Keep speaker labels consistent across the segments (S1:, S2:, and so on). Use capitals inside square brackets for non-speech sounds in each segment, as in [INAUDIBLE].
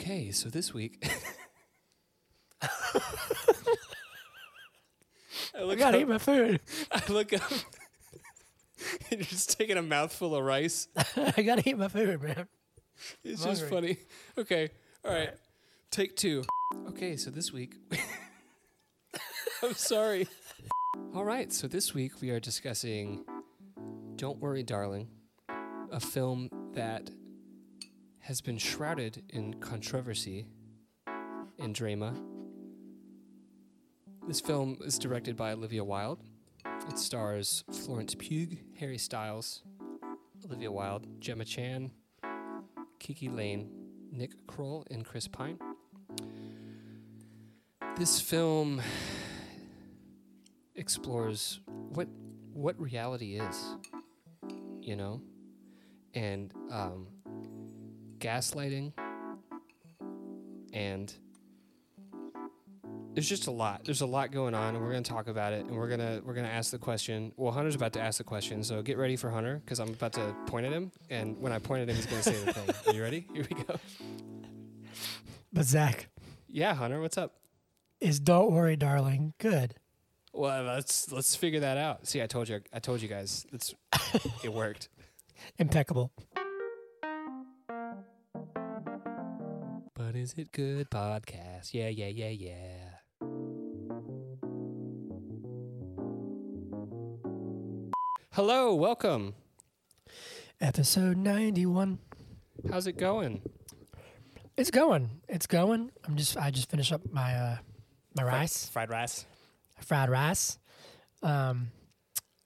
S1: Okay, so this week. I [LAUGHS]
S2: I
S1: look
S2: gotta
S1: up,
S2: eat my food. [LAUGHS]
S1: I look up. [LAUGHS] and you're just taking a mouthful of rice.
S2: I gotta eat my food, man.
S1: It's
S2: I'm
S1: just
S2: hungry.
S1: funny. Okay, all right. Take two. Okay, so this week. I'm sorry. All right, so this week we are discussing Don't Worry, Darling, a film that has been shrouded in controversy and drama. This film is directed by Olivia Wilde. It stars Florence Pugh, Harry Styles, Olivia Wilde, Gemma Chan, KiKi Layne, Nick Kroll, and Chris Pine. This film explores what what reality is, you know, and um, gaslighting, and there's just a lot. There's a lot going on, and we're gonna talk about it, and we're gonna we're gonna ask the question. Well, Hunter's about to ask the question, so get ready for Hunter because I'm about to point at him, and when I point at him, he's gonna say the thing. [LAUGHS] Are you ready? Here we go.
S2: But Zach
S1: Yeah, Hunter, what's up?
S2: is don't worry, darling. Good.
S1: Well, let's let's figure that out. See, I told you, I told you guys, it's it worked. [LAUGHS]
S2: Impeccable.
S1: Is it good podcast? Yeah, yeah, yeah, yeah. Hello, welcome.
S2: Episode ninety-one.
S1: How's it going?
S2: It's going. It's going. I'm just. I just finished up my uh my rice,
S1: Fried rice.
S2: fried rice, um,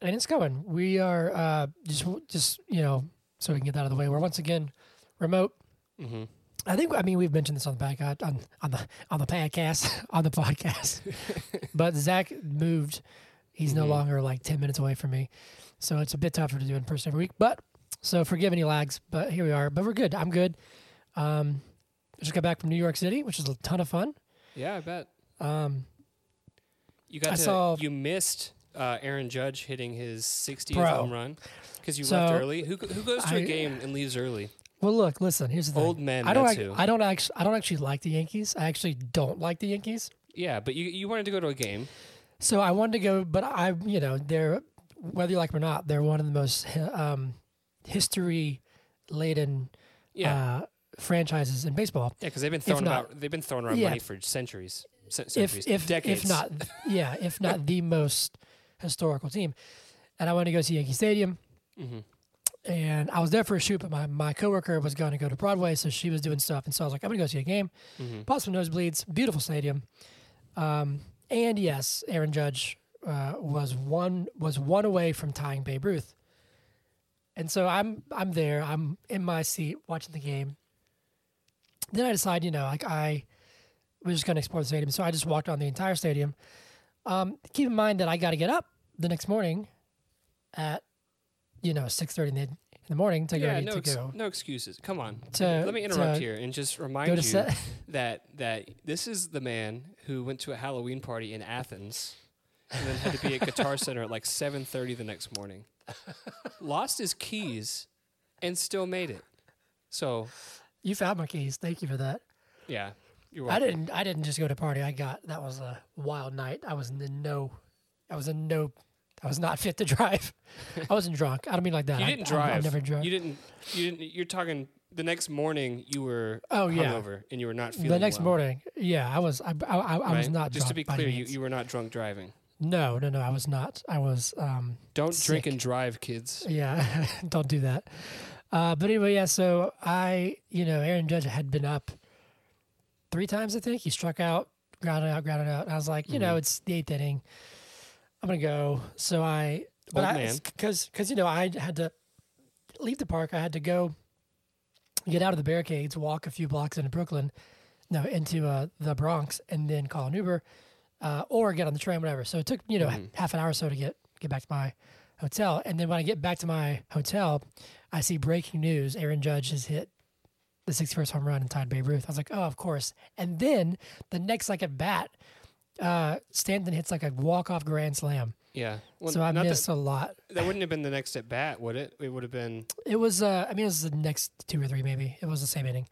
S2: and it's going. We are uh just just you know so we can get that out of the way. We're once again remote.
S1: Mm-hmm.
S2: I think I mean we've mentioned this on the podcast on on the on the podcast [LAUGHS] on the podcast, [LAUGHS] but Zach moved. He's no
S1: Mhm.
S2: longer like ten minutes away from me, so it's a bit tougher to do in person every week. But so forgive any lags, but here we are. But we're good. I'm good. Um, I just got back from New York City, which was a ton of fun.
S1: Yeah, I bet.
S2: Um,
S1: You got
S2: I
S1: to
S2: saw-
S1: you missed uh, Aaron Judge hitting his 60th
S2: Bro.
S1: home run because you
S2: So,
S1: left early. Who who goes to a
S2: I-
S1: game and leaves early?
S2: Well, look, listen. Here's the thing.
S1: Old men.
S2: I don't.
S1: that's who.
S2: I don't actually. I don't actually like the Yankees. I actually don't like the Yankees.
S1: Yeah, but you you wanted to go to a game.
S2: So I wanted to go, but I, you know, they're whether you like them or not, they're one of the most um, history laden
S1: Yeah,
S2: uh, franchises in baseball.
S1: yeah, because they've been throwing
S2: not-
S1: about they've been throwing around
S2: Yeah.
S1: money for centuries, ce-
S2: If
S1: centuries,
S2: if
S1: decades.
S2: if not, [LAUGHS] yeah, if not the most historical team. And I wanted to go see Yankee Stadium,
S1: hmm
S2: and I was there for a shoot, but my my coworker was going to go to Broadway, so she was doing stuff, and so I was like, I'm gonna go see a game.
S1: hmm
S2: some nosebleeds, beautiful stadium. Um, and yes, Aaron Judge uh, was one was one away from tying Babe Ruth. And so I'm I'm there. I'm in my seat watching the game. Then I decide, you know, like I was just going to explore the stadium, so I just walked around the entire stadium. Um, keep in mind that I got to get up the next morning at you know six thirty in the, in the morning to go
S1: Yeah,
S2: ready
S1: no,
S2: to
S1: ex-
S2: go
S1: no excuses. Come on.
S2: to
S1: Let me interrupt
S2: to
S1: here and just remind you
S2: set. [LAUGHS] [LAUGHS]
S1: that that this is the man who went to a Halloween party in Athens and then had to be at Guitar Center at like 7:30 the next morning. Lost his keys and still made it. So,
S2: You found my keys. Thank you for that.
S1: yeah, you're
S2: I didn't. I didn't just go to party. I got that was a wild night. I was in no. I was in no. I was not [LAUGHS] fit to drive. I wasn't drunk. I don't mean like that.
S1: You
S2: I-
S1: didn't
S2: I,
S1: drive.
S2: I've never drove.
S1: You didn't you didn't you're talking the next morning you were
S2: Oh, yeah.
S1: hungover and you were not feeling
S2: the next
S1: well,
S2: morning, yeah, I was. I, I, I, I was not
S1: Just
S2: drunk.
S1: to be clear, you, you were not drunk driving.
S2: No, no, no. I was not. I was. Um,
S1: Don't drink and drive, kids.
S2: yeah, [LAUGHS] don't do that. Uh, but anyway, yeah. So I, you know, Aaron Judge had been up three times. I think he struck out, grounded out, grounded out. I was like, you know,
S1: Mhm.
S2: it's the eighth inning. I'm gonna go. So I, but
S1: Old
S2: I, because because you know I had to leave the park. I had to go get out of the barricades, walk a few blocks into Brooklyn, no, into uh, the Bronx, and then call an Uber uh, or get on the train, whatever. So it took you know
S1: Mhm.
S2: half an hour or so to get get back to my hotel. And then when I get back to my hotel, I see breaking news: Aaron Judge has hit the 61st home run and tied Babe Ruth. I was like, oh, of course. And then the next like at bat, uh, Stanton hits like a walk off grand slam.
S1: Yeah. Well,
S2: so I missed a lot.
S1: That, that wouldn't have been the next at bat, would it? It would have been.
S2: It was, uh, I mean, it was the next two or three maybe. It was the same inning.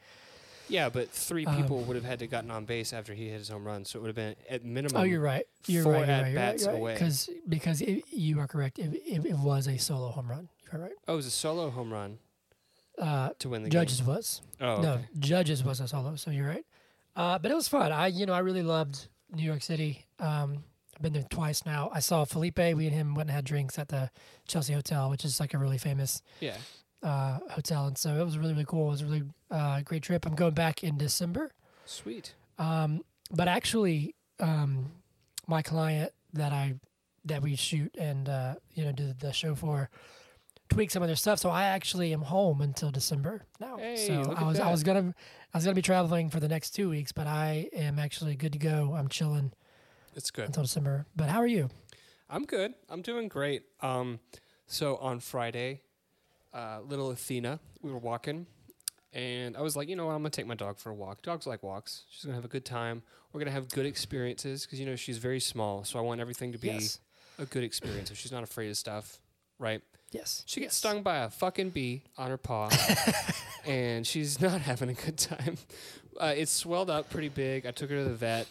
S1: Yeah, but three
S2: Um,
S1: people would have had to gotten on base after he hit his home run, so it would have been at minimum.
S2: Oh, you're right. You're
S1: four
S2: right. You're. You're right. You're right.
S1: away.
S2: Because because it, you are correct. It, it, it was a solo home run. You're right.
S1: Oh, it was a solo home run
S2: Uh,
S1: to win the game.
S2: Judges
S1: game.
S2: was
S1: Oh,
S2: no. Judges was a solo. So you're right. Uh, but it was fun. I you know I really loved New York City. Um, I've been there twice now. I saw Felipe. We and him went and had drinks at the Chelsea Hotel, which is like a really famous
S1: yeah.
S2: uh, hotel, and so it was really really cool. It was a really uh, great trip. I'm going back in December.
S1: Sweet.
S2: Um, but actually, um, my client that I that we shoot and uh, you know do the show for tweak some of their stuff. So I actually am home until December now.
S1: Hey,
S2: so I
S1: at
S2: was I was gonna I was gonna be traveling for the next two weeks, but I am actually good to go. I'm chilling
S1: It's good.
S2: until December. But how are you?
S1: I'm good. I'm doing great. Um, so on Friday, uh, little Athena, we were walking, and I was like, you know what, I'm gonna take my dog for a walk. Dogs like walks. She's gonna have a good time. We're gonna have good experiences because you know she's very small, so I want everything to be
S2: Yes.
S1: a good experience. So she's not afraid of stuff, right?
S2: Yes.
S1: She gets
S2: Yes.
S1: stung by a fucking bee on her paw, [LAUGHS] and she's not [LAUGHS] having a good time. Uh, it's swelled up pretty big. I took her to the vet.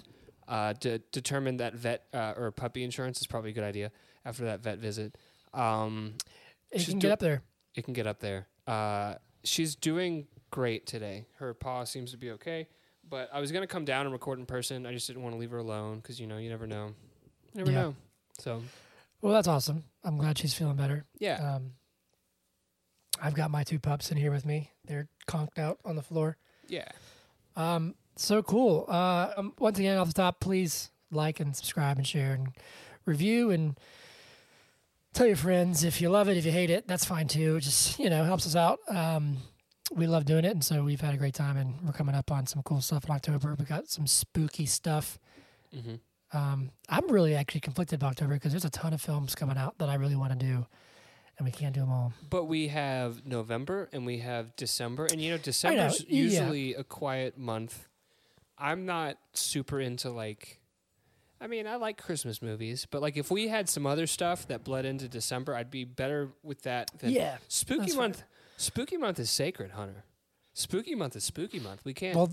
S1: Uh, to determine that vet uh, or puppy insurance is probably a good idea after that vet visit. Um,
S2: It can
S1: do-
S2: get up there.
S1: it can get up there. Uh, she's doing great today. Her paw seems to be okay. But I was gonna come down and record in person. I just didn't want to leave her alone because you know you never know. You never
S2: Yeah.
S1: know. So
S2: Well, that's awesome. I'm glad she's feeling better.
S1: yeah,
S2: Um, I've got my two pups in here with me. They're conked out on the floor.
S1: yeah.
S2: Um, so cool. Uh, um, once again, off the top, please like and subscribe and share and review and tell your friends if you love it. If you hate it, that's fine too. It just you know helps us out. Um, we love doing it, and so we've had a great time, and we're coming up on some cool stuff in October. We got some spooky stuff.
S1: hmm
S2: Um, I'm really actually conflicted about October because there's a ton of films coming out that I really want to do, and we can't do them all.
S1: But we have November and we have December, and you know December's
S2: yeah.
S1: usually a quiet month. I'm not super into like. I mean, I like Christmas movies, but like if we had some other stuff that bled into December, I'd be better with that than
S2: Yeah,
S1: Spooky month. Spooky month is sacred, Hunter. Spooky month is spooky month. We can't.
S2: well,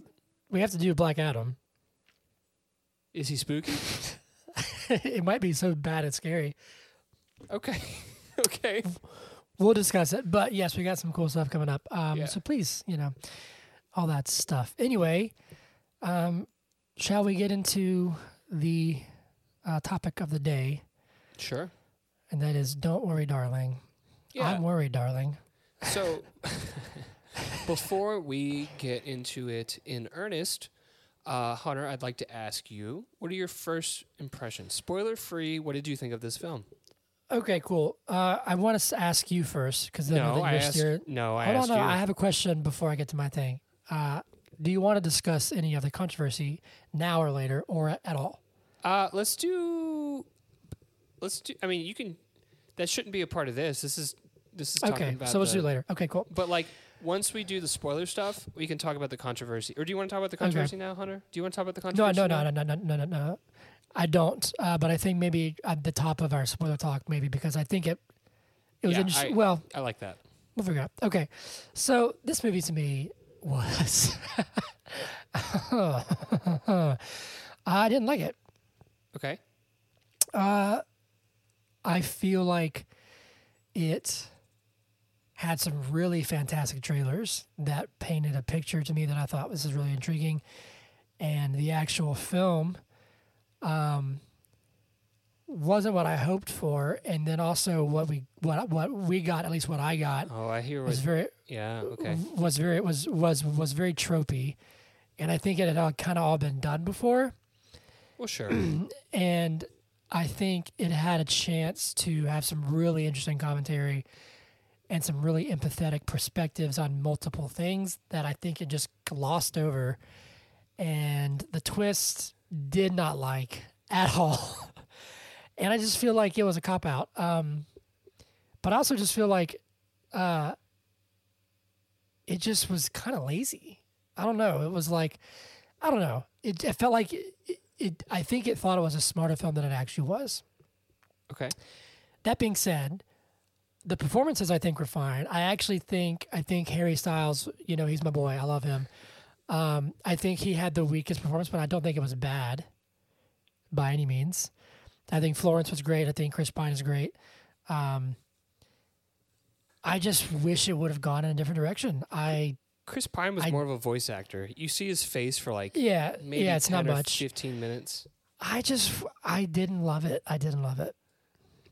S2: we have to do Black Adam.
S1: Is he spooky? [LAUGHS]
S2: it might be so bad it's scary.
S1: Okay. [LAUGHS] okay.
S2: We'll discuss it. But yes, we got some cool stuff coming up. Um,
S1: Yeah.
S2: So please, you know, all that stuff. Anyway, um, shall we get into the uh, topic of the day?
S1: Sure.
S2: And that is Don't Worry, Darling.
S1: Yeah.
S2: I'm worried, darling.
S1: So, [LAUGHS] before we get into it in earnest, uh, Hunter, I'd like to ask you what are your first impressions? Spoiler free, what did you think of this film?
S2: Okay, cool. Uh, I want to ask you first because
S1: no, I
S2: you're
S1: asked,
S2: steering-
S1: no, I
S2: Hold on,
S1: asked
S2: no,
S1: you.
S2: I have a question before I get to my thing. Uh, do you want to discuss any of the controversy now or later or at all?
S1: uh, let's do. Let's do. I mean, you can. That shouldn't be a part of this. This is. This is talking
S2: Okay,
S1: about.
S2: so let's
S1: the-
S2: do it later. Okay, cool.
S1: But like once we do the spoiler stuff, we can talk about the controversy. Or do you want to talk about the
S2: Okay.
S1: controversy now, Hunter? Do you want to talk about the controversy?
S2: no,
S1: now?
S2: no, no, no, no, no, no, no. I don't. Uh, but I think maybe at the top of our spoiler talk, maybe because I think it it was
S1: Yeah,
S2: interesting.
S1: I-
S2: well,
S1: I like that.
S2: we'll figure out. Okay, so this movie to me was [LAUGHS] I didn't like it.
S1: Okay.
S2: Uh, I feel like it had some really fantastic trailers that painted a picture to me that I thought was really intriguing, and the actual film um, wasn't what I hoped for, and then also what we what what we got, at least what I got,
S1: Oh, I hear
S2: was very
S1: Yeah. Okay.
S2: was very was was was very tropey, and I think it had all, kind of all been done before
S1: Well, sure. [CLEARS THROAT]
S2: and I think it had a chance to have some really interesting commentary and some really empathetic perspectives on multiple things that I think it just glossed over. And the twist did not like at [LAUGHS] all. and I just feel like it was a cop out. Um, but I also just feel like uh, it just was kind of lazy. I don't know. It was like, I don't know. It, it felt like it, it, I think it thought it was a smarter film than it actually was.
S1: Okay.
S2: That being said, the performances I think were fine. I actually think I think Harry Styles, you know, he's my boy. I love him. Um, I think he had the weakest performance, but I don't think it was bad by any means. I think Florence was great. I think Chris Pine is great. Um, I just wish it would have gone in a different direction. I
S1: Chris Pine was
S2: I-
S1: more of a voice actor. You see his face for like
S2: yeah
S1: maybe
S2: yeah it's
S1: 10
S2: not much.
S1: 15 minutes.
S2: I just I didn't love it. I didn't love it.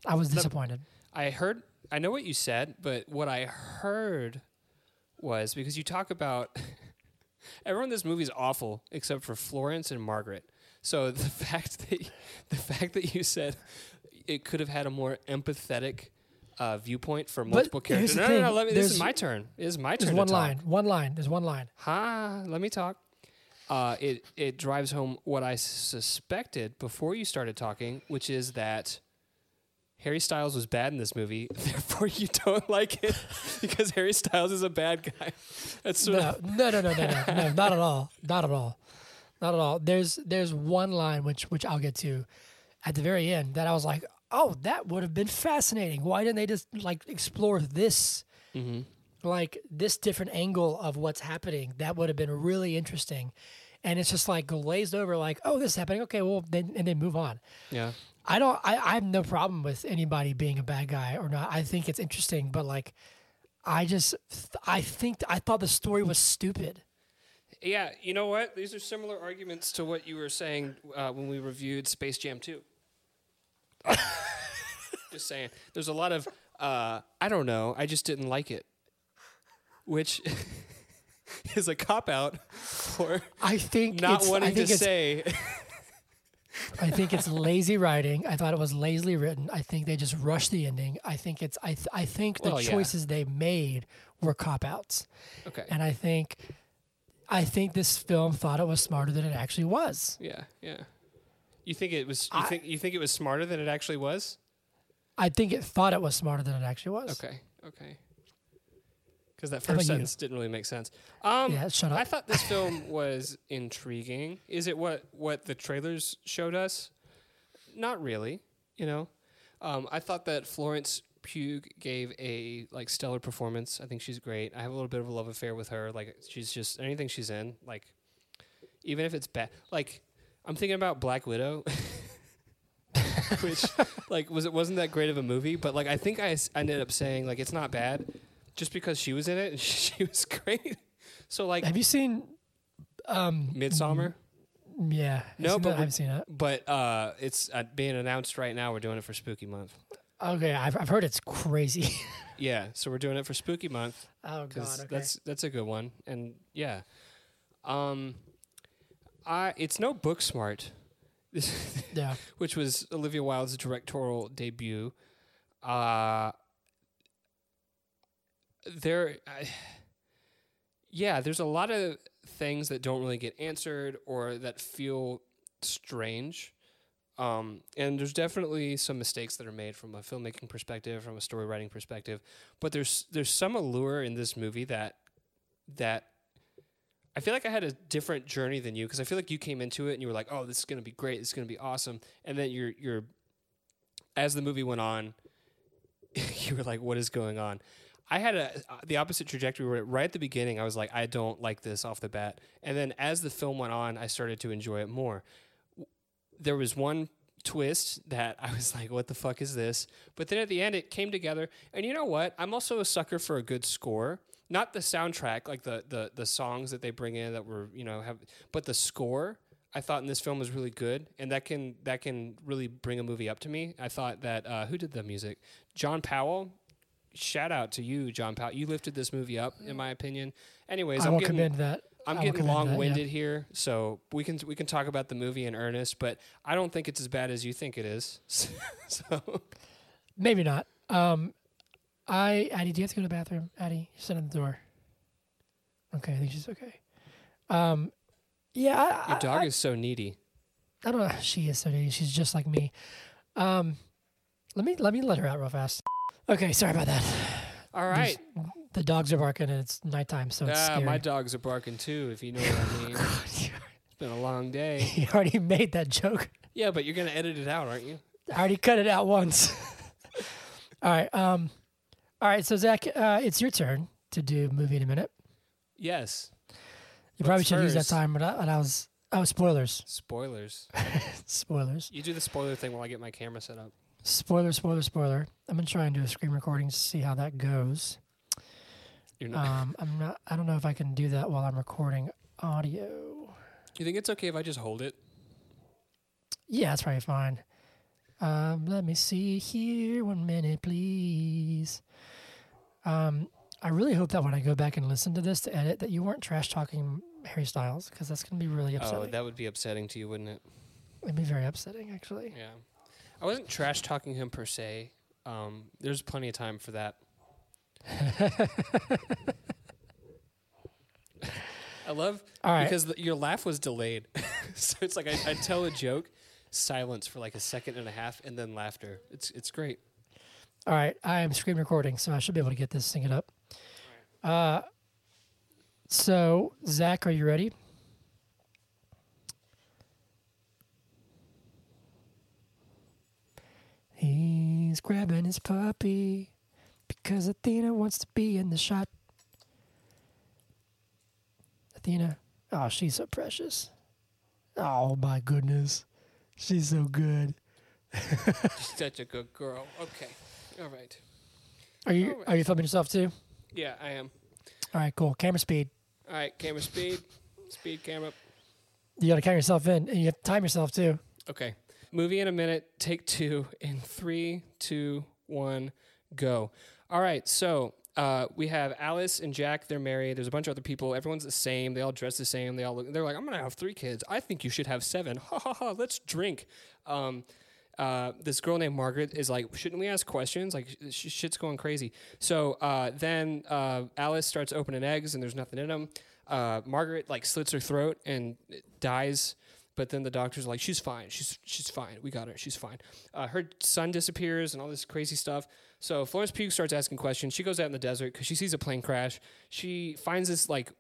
S2: I was
S1: The-
S2: disappointed.
S1: I heard, I know what you said, but what I heard was because you talk about [LAUGHS] everyone in this movie is awful except for Florence and Margaret. So [LAUGHS] the fact that the fact that you said it could have had a more empathetic uh, viewpoint for multiple
S2: here's
S1: characters. No, no, no, let me, this is my turn. It is my
S2: There's
S1: turn.
S2: one
S1: to talk.
S2: line. One line. There's one line.
S1: Ha, let me talk. Uh, it it drives home what I suspected before you started talking, which is that Harry Styles was bad in this movie. [LAUGHS] Therefore, you don't like it [LAUGHS] because Harry Styles is a bad guy. That's
S2: No,
S1: of,
S2: no, no, no, no, no, no, [LAUGHS] not at all. Not at all. Not at all. There's there's one line which which I'll get to at the very end that I was like, oh, that would have been fascinating. Why didn't they just like explore this
S1: Mhm.
S2: like this different angle of what's happening? That would have been really interesting. And it's just like glazed over, like, oh, this is happening. Okay, well, then and then move on.
S1: yeah.
S2: I don't. I, I have no problem with anybody being a bad guy or not. I think it's interesting, but like, I just I think I thought the story was stupid.
S1: Yeah, you know what? These are similar arguments to what you were saying uh, when we reviewed Space Jam 2. [LAUGHS] just saying. There's a lot of, uh, I don't know, I just didn't like it. Which [LAUGHS] [LAUGHS] is a cop out for
S2: I think
S1: not
S2: it's, I
S1: wanting
S2: think
S1: to
S2: it's,
S1: say. [LAUGHS]
S2: I think it's lazy writing. I thought it was lazily written. I think they just rushed the ending. I think it's. I th- I think the
S1: Well, yeah.
S2: choices they made were cop outs,
S1: Okay.
S2: and I think. I think this film thought it was smarter than it actually was.
S1: Yeah, yeah. You think it was? You
S2: I-
S1: think you think it was smarter than it actually was?
S2: I think it thought it was smarter than it actually was.
S1: Okay, okay. Because that first
S2: you?
S1: sentence didn't really make sense. Um,
S2: Yeah, shut up.
S1: I thought this film was [LAUGHS] intriguing. Is it what what the trailers showed us? Not really. You know, um, I thought that Florence Pugh gave a like stellar performance. I think she's great. I have a little bit of a love affair with her. Like she's just anything she's in. Like even if it's bad. Like I'm thinking about Black Widow. [LAUGHS] which like was it wasn't that great of a movie but like i think I ended up saying like it's not bad just because she was in it and [LAUGHS] she was great so like
S2: Have you seen? Um,
S1: Midsommar
S2: yeah.
S1: No, but.
S2: I haven't seen it.
S1: but uh it's uh, being announced right now we're doing it for spooky month
S2: Okay, I've, I've heard it's crazy. [LAUGHS]
S1: yeah so we're doing it for spooky month
S2: oh God, okay.
S1: that's that's a good one and yeah um i it's no Booksmart [LAUGHS]
S2: yeah.
S1: which was Olivia Wilde's directorial debut. Uh, there, I, yeah, there's a lot of things that don't really get answered or that feel strange. Um, and there's definitely some mistakes that are made from a filmmaking perspective, from a story writing perspective. But there's there's some allure in this movie that that I feel like I had a different journey than you because I feel like you came into it and you were like, "Oh, this is gonna be great. This is gonna be awesome." And then you're you're as the movie went on, [LAUGHS] you were like, "What is going on?" I had a uh, the opposite trajectory where right at the beginning I was like, "I don't like this off the bat," and then as the film went on, I started to enjoy it more. There was one twist that I was [LAUGHS] like, "What the fuck is this?" But then at the end, it came together. And you know what? I'm also a sucker for a good score. Not the soundtrack, like the the the songs that they bring in that were you know have, but the score. I thought in this film was really good, and that can that can really bring a movie up to me. I thought that uh, who did the music? John Powell. Shout out to you, John Powell. You lifted this movie up, in my opinion. Anyways,
S2: I
S1: I'm
S2: will
S1: getting
S2: commend that.
S1: I'm getting
S2: yeah.
S1: long winded here, so we can we can talk about the movie in earnest. But I don't think it's as bad as you think it is. [LAUGHS] so
S2: Maybe not. Um, I Addie, do you have to go to the bathroom? Addie, you're sitting at the door. Okay, I think she's okay. Um, yeah, I,
S1: your dog
S2: I,
S1: is so needy.
S2: I don't know. She is so needy. She's just like me. Um, let me let me let her out real fast. Okay, sorry about that.
S1: All right,
S2: The dogs are barking and it's nighttime, so it's
S1: ah,
S2: scary.
S1: my dogs are barking too. If you know what I [LAUGHS] mean. [LAUGHS] It's been a long day. [LAUGHS]
S2: you already made that joke.
S1: Yeah, but you're gonna edit it out, aren't you?
S2: I already cut it out once. all right. Um, all right. So Zach, uh, it's your turn to do movie in a minute.
S1: Yes.
S2: You probably should use that time, but I, but I was oh spoilers,
S1: Spoilers.
S2: spoilers,
S1: You do the spoiler thing while I get my camera set up.
S2: Spoiler, spoiler, spoiler. I'm gonna try and do a screen recording to see how that goes.
S1: You're not.
S2: Um, I'm not. I don't know if I can do that while I'm recording audio.
S1: Do you think it's okay if I just hold it?
S2: Yeah, that's probably fine. Um, let me see here. One minute, please. Um, I really hope that when I go back and listen to this to edit, that you weren't trash talking Harry Styles because that's going to be really upsetting.
S1: Oh,
S2: upsetting.
S1: that would be upsetting to you, wouldn't it?
S2: It'd be very upsetting, actually.
S1: Yeah. I wasn't trash talking him per se. Um, there's plenty of time for that. I love
S2: All right.
S1: because the, your laugh was delayed, [LAUGHS] so it's like I, I tell a joke, silence for like a second and a half, and then laughter. It's it's great.
S2: All right. I am screen recording, so I should be able to get this synced up. Uh, so, Zach, are you ready? He's grabbing his puppy because Athena wants to be in the shot. Athena, oh, she's so precious. Oh my goodness, she's so good. [LAUGHS]
S1: She's such a good girl. Okay, all right.
S2: Are you
S1: right.
S2: are you filming yourself too?
S1: Yeah, I am.
S2: All right, cool. Camera speed.
S1: All right, camera speed, speed camera.
S2: You got to count yourself in, and you have to time yourself too.
S1: Okay. Movie in a minute, take two in three, two, one, go. All right, so uh, we have Alice and Jack. They're married. There's a bunch of other people. Everyone's the same. They all dress the same. They all look. They're like, I'm gonna have three kids. I think you should have seven. Ha ha ha. Let's drink. Um, uh, this girl named Margaret is like, shouldn't we ask questions? Like, sh- shit's going crazy. So uh, then uh, Alice starts opening eggs, and there's nothing in them. Uh, Margaret like slits her throat and dies. But then the doctor's are like, she's fine. She's she's fine. We got her. She's fine. Uh, her son disappears and all this crazy stuff. So Florence Pugh starts asking questions. She goes out in the desert because she sees a plane crash. She finds this like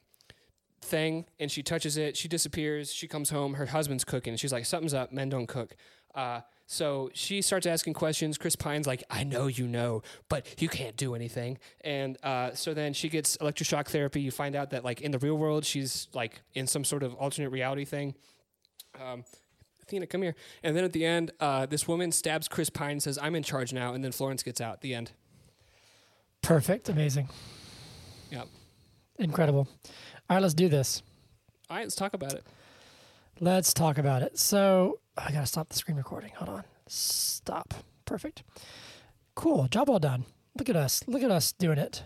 S1: thing and she touches it. She disappears. She comes home. Her husband's cooking. She's like, something's up. Men don't cook. Uh, so she starts asking questions. Chris Pine's like, I know you know, but you can't do anything. And uh, so then she gets electroshock therapy. You find out that like in the real world, she's like in some sort of alternate reality thing. Um, Athena, come here. And then at the end, uh, this woman stabs Chris Pine and says, I'm in charge now. And then Florence gets out. The end.
S2: Perfect. Amazing.
S1: Yep.
S2: Incredible. All right, let's do this.
S1: All right, let's talk about it.
S2: Let's talk about it. So I gotta stop the screen recording. Hold on. Stop. Perfect. Cool. Job well done. Look at us. Look at us doing it.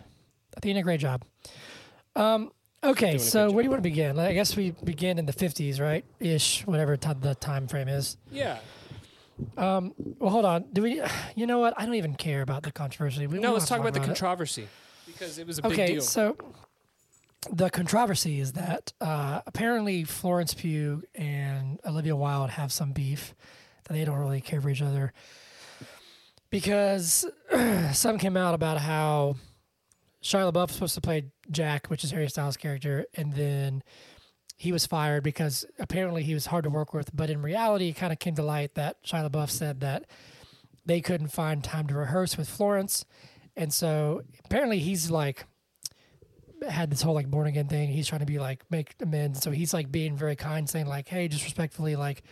S2: Athena, great job. Um. Okay. So where do you want to begin? I guess we begin in the fifties, right? Ish. Whatever ti the time frame is.
S1: Yeah.
S2: Um. Well, hold on. Do we? You know what? I don't even care about the controversy. We,
S1: No, let's
S2: have
S1: talk
S2: to
S1: about the
S2: it.
S1: controversy because it was a big
S2: Okay,
S1: deal.
S2: so the controversy is that uh, apparently Florence Pugh and Olivia Wilde have some beef that they don't really care for each other because [CLEARS THROAT] some came out about how Shia was supposed to play Jack, which is Harry Styles' character, and then he was fired because apparently he was hard to work with. But in reality, it kind of came to light that Shia LaBeouf said that they couldn't find time to rehearse with Florence. And so apparently he's like had this whole like born again thing. He's trying to be like make amends. So he's like being very kind, saying like, "Hey, just respectfully, like."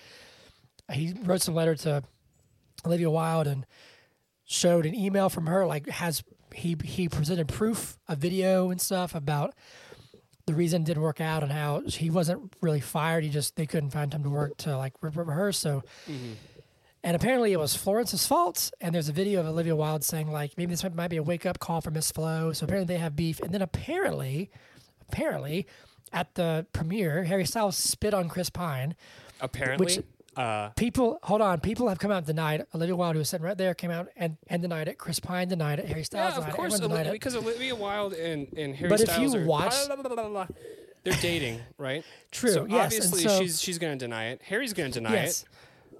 S2: He wrote some letter to Olivia Wilde and showed an email from her. Like, has he he presented proof, a video and stuff about the reason it didn't work out and how he wasn't really fired. He just they couldn't find time to work to like re- rehearse. So mm-hmm. and apparently it was Florence's fault. And there's a video of Olivia Wilde saying like maybe this might be a wake up call for Miss Flo. So apparently they have beef. And then apparently, apparently, at the premiere, Harry Styles spit on Chris Pine.
S1: Apparently,
S2: Which-
S1: uh,
S2: People, hold on, people have come out and denied. it. Olivia Wilde, who was sitting right there, came out and, and denied it. Chris Pine denied it. Harry Styles
S1: yeah, of
S2: denied
S1: course,
S2: it. Denied it.
S1: because Olivia Wilde and, and Harry
S2: But if you
S1: are
S2: watch-
S1: blah, blah, blah, they're dating, right?
S2: True,
S1: So
S2: yes,
S1: obviously
S2: so-
S1: she's she's going to deny it. Harry's going to deny
S2: Yes.
S1: it.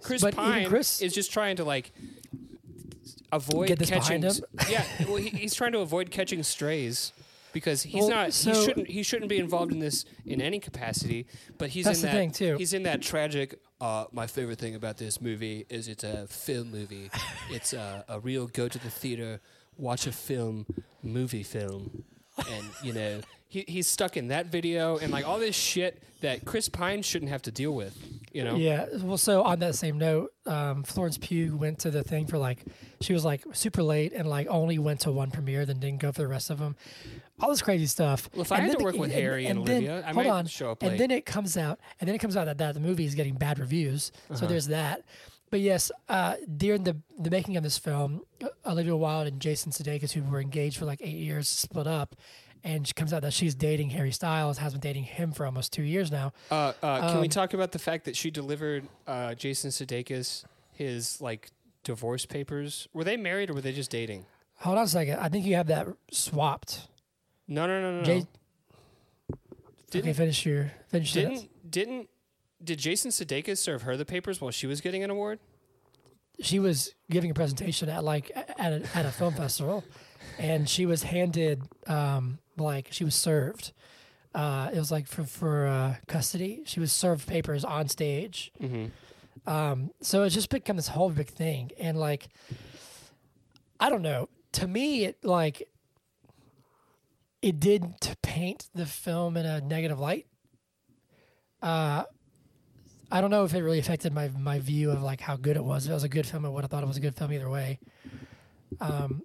S1: Chris
S2: But
S1: Pine
S2: Chris-
S1: is just trying to like avoid
S2: Get this
S1: catching. yeah, well, he, he's trying to avoid catching strays because he's
S2: Well,
S1: not. he shouldn't. He shouldn't be involved in this in any capacity. But he's
S2: That's
S1: in
S2: the
S1: that.
S2: thing, too.
S1: He's in that tragic. Uh, my favorite thing about this movie is it's a film movie. [LAUGHS] it's a, a real go to the theater, watch a film, movie film, and you know he, he's stuck in that video and like all this shit that Chris Pine shouldn't have to deal with. You know?
S2: Yeah. Well, so on that same note, um, Florence Pugh went to the thing for like she was like super late and like only went to one premiere, then didn't go for the rest of them. All this crazy stuff.
S1: Well, if I
S2: And
S1: had
S2: then
S1: to
S2: the-
S1: work with Harry and
S2: then-
S1: Olivia, I
S2: hold
S1: might
S2: on.
S1: show up
S2: And then it comes out, and then it comes out that, that the movie is getting bad reviews. So
S1: Uh-huh.
S2: there's that. But yes, uh, during the the making of this film, uh, Olivia Wilde and Jason Sudeikis, who were engaged for like eight years, split up, and it comes out that she's dating Harry Styles, has been dating him for almost two years now.
S1: Uh, uh, can we
S2: Um,
S1: talk about the fact that she delivered uh, Jason Sudeikis his like divorce papers? Were they married or were they just dating?
S2: Hold on a second. I think you have that swapped.
S1: No, no, no, no.
S2: Jay-
S1: Didn't,
S2: okay, finish your finish
S1: didn't didn't did Jason Sudeikis serve her the papers while she was getting an award?
S2: she was giving a presentation at like at a, at a film festival, and she was handed um, like she was served. Uh, it was like for for uh, custody. She was served papers on stage.
S1: Mm-hmm.
S2: Um, so it's just become this whole big thing, and like I don't know. To me, it like it did to paint the film in a negative light. Uh, I don't know if it really affected my my view of like how good it was. If it was a good film, I would have thought it was a good film either way. Um,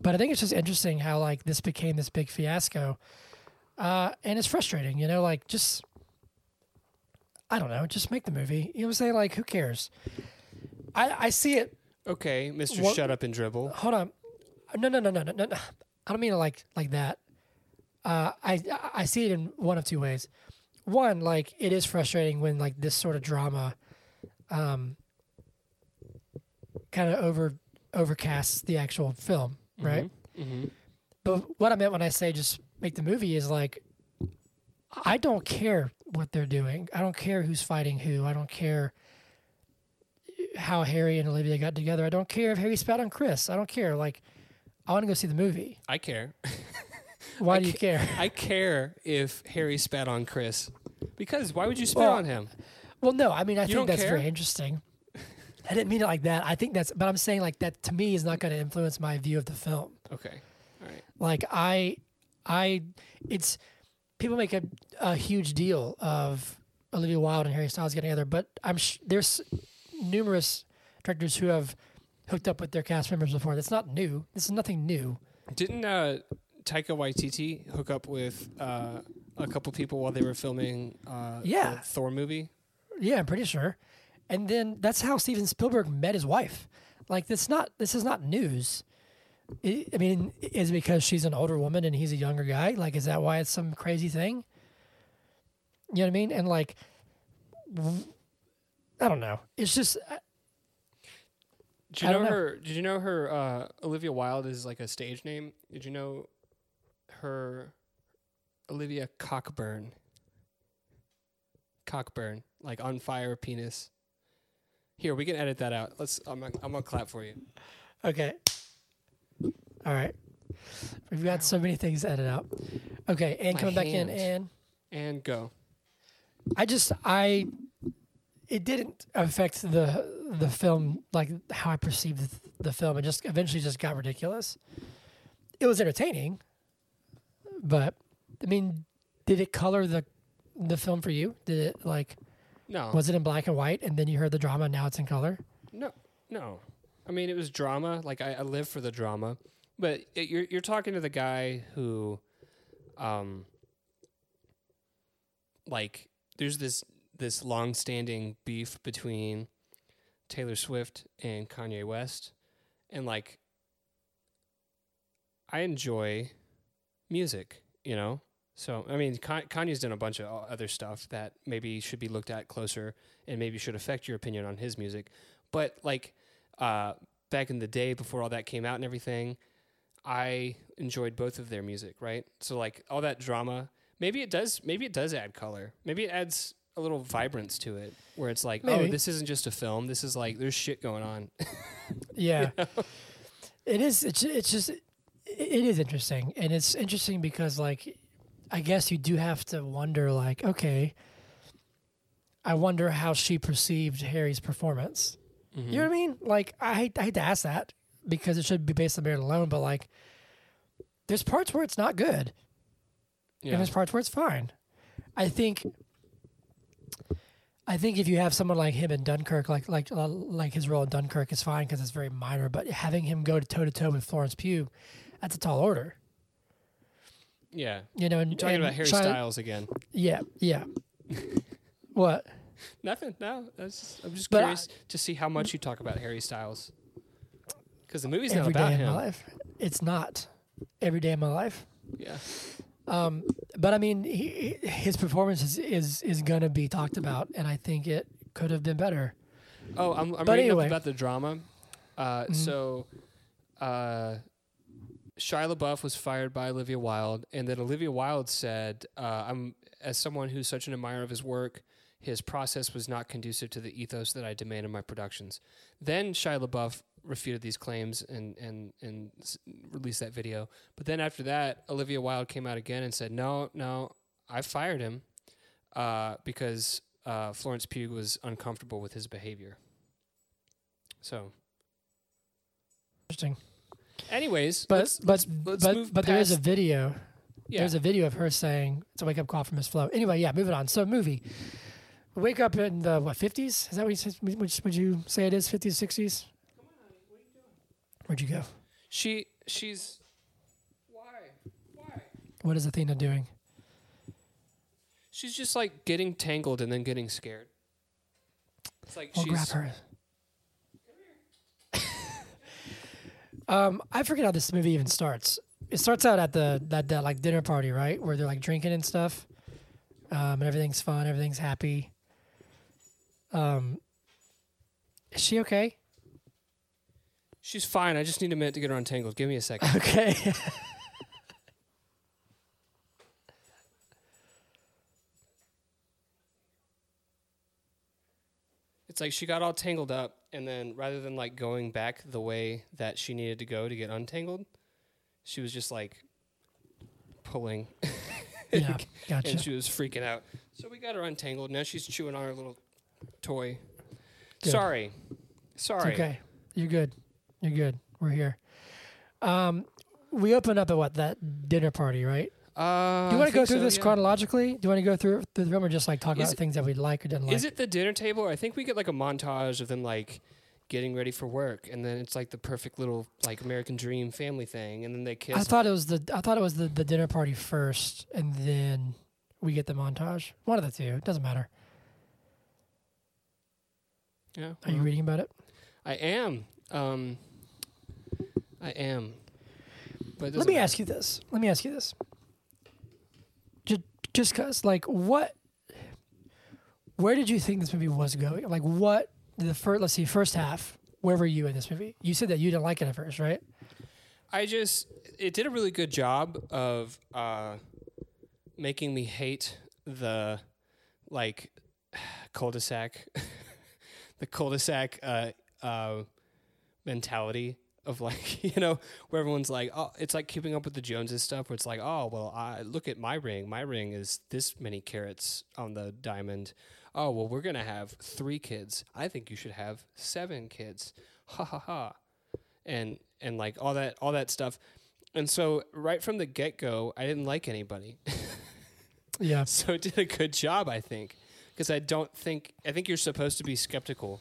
S2: but I think it's just interesting how like this became this big fiasco, uh, and it's frustrating. You know, like just I don't know, just make the movie. You know what I'm saying? Like, who cares? I I see it.
S1: Okay, Mr. Shut Up and Dribble.
S2: Hold on. No, no, no, no, no, no. no. I don't mean it like like that. Uh, I I see it in one of two ways. One, like it is frustrating when like this sort of drama, um, kind of over overcasts the actual film, right?
S1: Mm-hmm.
S2: But what I meant when I say just make the movie is like, I don't care what they're doing. I don't care who's fighting who. I don't care how Harry and Olivia got together. I don't care if Harry spat on Chris. I don't care. Like, I want to go see the movie.
S1: I care. [LAUGHS]
S2: Why
S1: I
S2: do you care?
S1: I care if Harry spat on Chris. Because why would you spit
S2: Well,
S1: on him?
S2: Well, no, I mean, I think that's
S1: care?
S2: very interesting. I didn't mean it like that. I think that's, but I'm saying like that to me is not going to influence my view of the film.
S1: Okay. All right.
S2: Like I, I, it's people make a, a huge deal of Olivia Wilde and Harry Styles getting together, but I'm sh- there's numerous directors who have hooked up with their cast members before. That's not new. This is nothing new.
S1: Didn't uh, Taika Waititi hook up with uh, a couple people while they were filming uh,
S2: Yeah.
S1: the Thor movie?
S2: Yeah, I'm pretty sure. And then that's how Steven Spielberg met his wife. Like this not this is not news. I I mean, is it because she's an older woman and he's a younger guy? Like, is that why it's some crazy thing? You know what I mean? And like, I don't know. It's just
S1: Did you know,
S2: know.
S1: her? Did you know her? Uh, Olivia Wilde is like a stage name. Did you know her? Olivia Cockburn. Cockburn, like on fire penis. Here, we can edit that out. Let's. I'm. gonna- I'm gonna clap for you.
S2: okay. All right. We've got so many things to edit out. Okay, and
S1: My
S2: coming back in,
S1: hand.
S2: and
S1: And go.
S2: I just I it didn't affect the the film like how I perceived the, the film. It just eventually just got ridiculous. It was entertaining, but I mean, did it color the the film for you? Did it like
S1: No.
S2: was it in black and white and then you heard the drama? Now it's in color.
S1: No, no. I mean, it was drama. Like I, I live for the drama, but it, you're you're talking to the guy who, um, like there's this this long-standing beef between Taylor Swift and Kanye West, and like I enjoy music, you know. So I mean, Kanye's done a bunch of other stuff that maybe should be looked at closer and maybe should affect your opinion on his music. But like uh, back in the day before all that came out and everything, I enjoyed both of their music, right? So like all that drama, maybe it does maybe it does add color. Maybe it adds a little vibrance to it where it's like,
S2: Maybe.
S1: oh, this isn't just a film. This is like there's shit going on. [LAUGHS]
S2: Yeah, it is. It's it's just it, is interesting, and it's interesting because like I guess you do have to wonder like okay, I wonder how she perceived Harry's performance.
S1: Mm-hmm.
S2: You know what I mean? Like I hate I hate to ask that because it should be based on merit alone, but like there's parts where it's not good.
S1: Yeah.
S2: and there's parts where it's fine. I think. I think if you have someone like him in Dunkirk, like like uh, like his role in Dunkirk is fine because it's very minor. But having him go to toe to toe with Florence Pugh, that's a tall order.
S1: Yeah.
S2: You know, and
S1: You're talking
S2: and
S1: about Harry Styles again.
S2: Yeah, yeah. [LAUGHS] what?
S1: Nothing. No, just, I'm just
S2: But I-
S1: curious to see how much you talk about Harry Styles. Because the movie's not
S2: Every
S1: about
S2: day in
S1: him.
S2: my life. It's not every day of my life.
S1: Yeah.
S2: Um, but I mean, he, his performance is, is is gonna be talked about, and I think it could have been better.
S1: Oh, I'm, I'm reading
S2: anyway.
S1: up about the drama. Uh,
S2: Mhm.
S1: So, uh, Shia LaBeouf was fired by Olivia Wilde, and then Olivia Wilde said, uh, "I'm as someone who's such an admirer of his work, his process was not conducive to the ethos that I demand in my productions." Then Shia LaBeouf refuted these claims and and and released that video. But then after that, Olivia Wilde came out again and said, "No, no, I fired him uh, because uh, Florence Pugh was uncomfortable with his behavior." So,
S2: Interesting.
S1: Anyways,
S2: But
S1: let's,
S2: but
S1: let's, let's
S2: but but there is a video.
S1: yeah.
S2: There's a video of her saying it's a wake up call from Miss Flo. Anyway, yeah, moving on. So movie. Wake up in the what fifties? Is that what you said? Would, would you say it is fifties, sixties? Where'd you go?
S1: she she's why why
S2: What is Athena doing?
S1: she's just like getting tangled and then getting scared. It's like
S2: We'll grab her. Um, I forget how this movie even starts. It starts out at the that, that like dinner party, right, where they're like drinking and stuff, um, and everything's fun, everything's happy. Um, is she okay?
S1: she's fine. I just need a minute to get her untangled. Give me a second. [LAUGHS]
S2: Okay. [LAUGHS]
S1: It's like she got all tangled up, and then rather than like going back the way that she needed to go to get untangled, she was just like pulling,
S2: yeah, [LAUGHS] gotcha.
S1: and she was freaking out. So we got her untangled. Now she's chewing on her little toy.
S2: Good.
S1: Sorry,
S2: It's
S1: sorry.
S2: okay. You're good. You're good. We're here. Um, we open up at what that dinner party, right?
S1: Uh,
S2: Do you want to go through
S1: so,
S2: this
S1: yeah.
S2: chronologically? Do you want to go through through the film or just like talk
S1: Is
S2: about
S1: it-
S2: things that we like or didn't like?
S1: Is it the dinner table? I think we get like a montage of them like getting ready for work, and then it's like the perfect little like American Dream family thing, and then they kiss.
S2: I thought it was the I thought it was the, the dinner party first, and then we get the montage. One of the two. It doesn't matter.
S1: yeah,
S2: Are you reading about it?
S1: I am. Um, I am. But
S2: Let me
S1: doesn't
S2: ask you this. Let me ask you this. Just cause like what where did you think this movie was going? Like what the first let's see, first half, where were you in this movie? You said that you didn't like it at first, right?
S1: I just it did a really good job of uh, making me hate the like [SIGHS] cul-de-sac, [LAUGHS] the cul-de-sac uh, uh, mentality of like [LAUGHS] you know where everyone's like oh it's like keeping up with the Joneses stuff where it's like oh well I look at my ring. My ring is this many carats on the diamond. Oh well we're gonna have three kids. I think you should have seven kids. [LAUGHS] Ha ha ha. And and like all that all that stuff. And so right from the get-go i didn't like anybody.
S2: Yeah. [LAUGHS]
S1: so it did a good job i think because i don't think i think you're supposed to be skeptical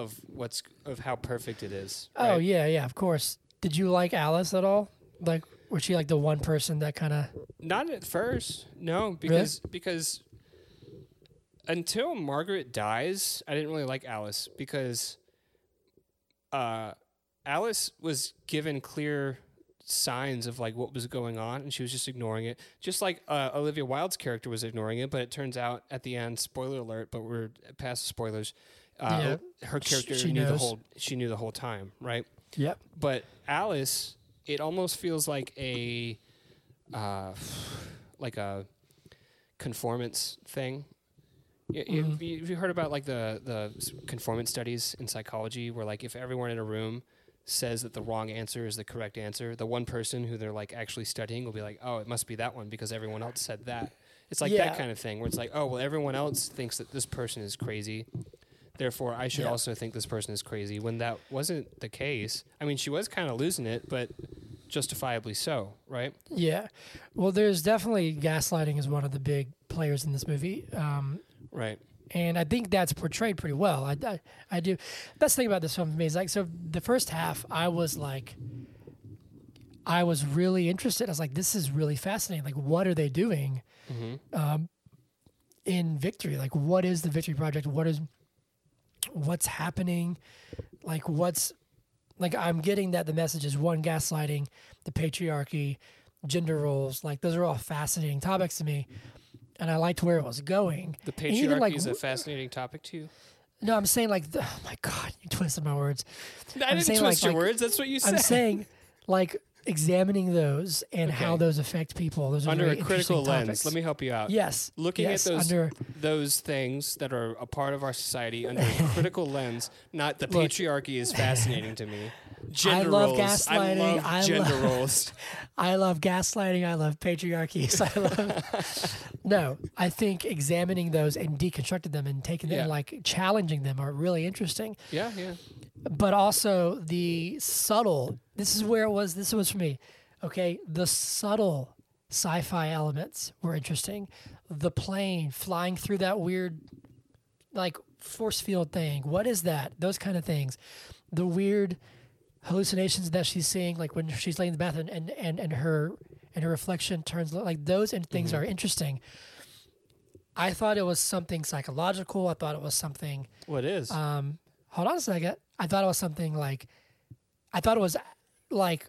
S1: of what's of how perfect it is
S2: Oh
S1: right?
S2: yeah, yeah, of course. Did you like Alice at all? Like was she like the one person that kind of
S1: not at first no because because until margaret dies i didn't really like alice because uh alice was given clear signs of like what was going on and she was just ignoring it just like uh, olivia wilde's character was ignoring it but it turns out at the end spoiler alert but we're past the spoilers uh, her character
S2: she
S1: knew the whole she knew the whole time right
S2: Yep.
S1: but Alice, it almost feels like a, uh, like a conformance thing. Y- y-
S2: Mhm.
S1: Have you, you heard about like the the conformance studies in psychology, where like if everyone in a room says that the wrong answer is the correct answer, the one person who they're like actually studying will be like, oh, it must be that one because everyone else said that. It's like
S2: Yeah.
S1: that kind of thing where it's like, oh, well, everyone else thinks that this person is crazy. Therefore, I should
S2: Yeah.
S1: also think this person is crazy when that wasn't the case. I mean, she was kind of losing it, but justifiably so, right?
S2: Yeah. Well, there's definitely gaslighting is one of the big players in this movie. Um,
S1: Right.
S2: and I think that's portrayed pretty well. I, I, I do. Best thing about this film for me is like, so the first half, I was like, I was really interested. I was like, this is really fascinating. Like, what are they doing um, in Victory? Like, what is the Victory Project? What is, what's happening? Like, what's, like, I'm getting that the message is one, gaslighting, the patriarchy, gender roles. Like, those are all fascinating topics to me. And I liked where it was going.
S1: The
S2: And even,
S1: patriarchy
S2: like,
S1: is a fascinating topic to you.
S2: No, I'm saying like, the, oh my God, you twisted my words.
S1: I didn't
S2: saying,
S1: twist
S2: like-
S1: your
S2: like-
S1: words. That's what you said.
S2: I'm saying like examining those and how those affect people. Those are
S1: under a critical lens.
S2: topics.
S1: Let me help you out.
S2: Yes.
S1: Looking
S2: yes,
S1: at those
S2: under
S1: those things that are a part of our society under a [LAUGHS] critical lens. Not the
S2: Look.
S1: patriarchy is fascinating to me. [LAUGHS] Gender
S2: love
S1: roles. I
S2: gaslighting.
S1: love
S2: I
S1: gender
S2: love-
S1: roles. [LAUGHS]
S2: I love gaslighting. I love patriarchy. So I love. no, I think examining those and deconstructing them and taking them
S1: Yeah.
S2: like challenging them are really interesting.
S1: Yeah, yeah.
S2: But also the subtle this is where it was this was for me. Okay the subtle sci-fi elements were interesting. The plane flying through that weird like force field thing what is that? Those kind of things. The weird hallucinations that she's seeing like when she's laying in the bath and and, and, and her and her reflection turns like those and things are interesting. I thought it was something psychological. I thought it was something
S1: What is?
S2: um, hold on a second. I thought it was something like, I thought it was like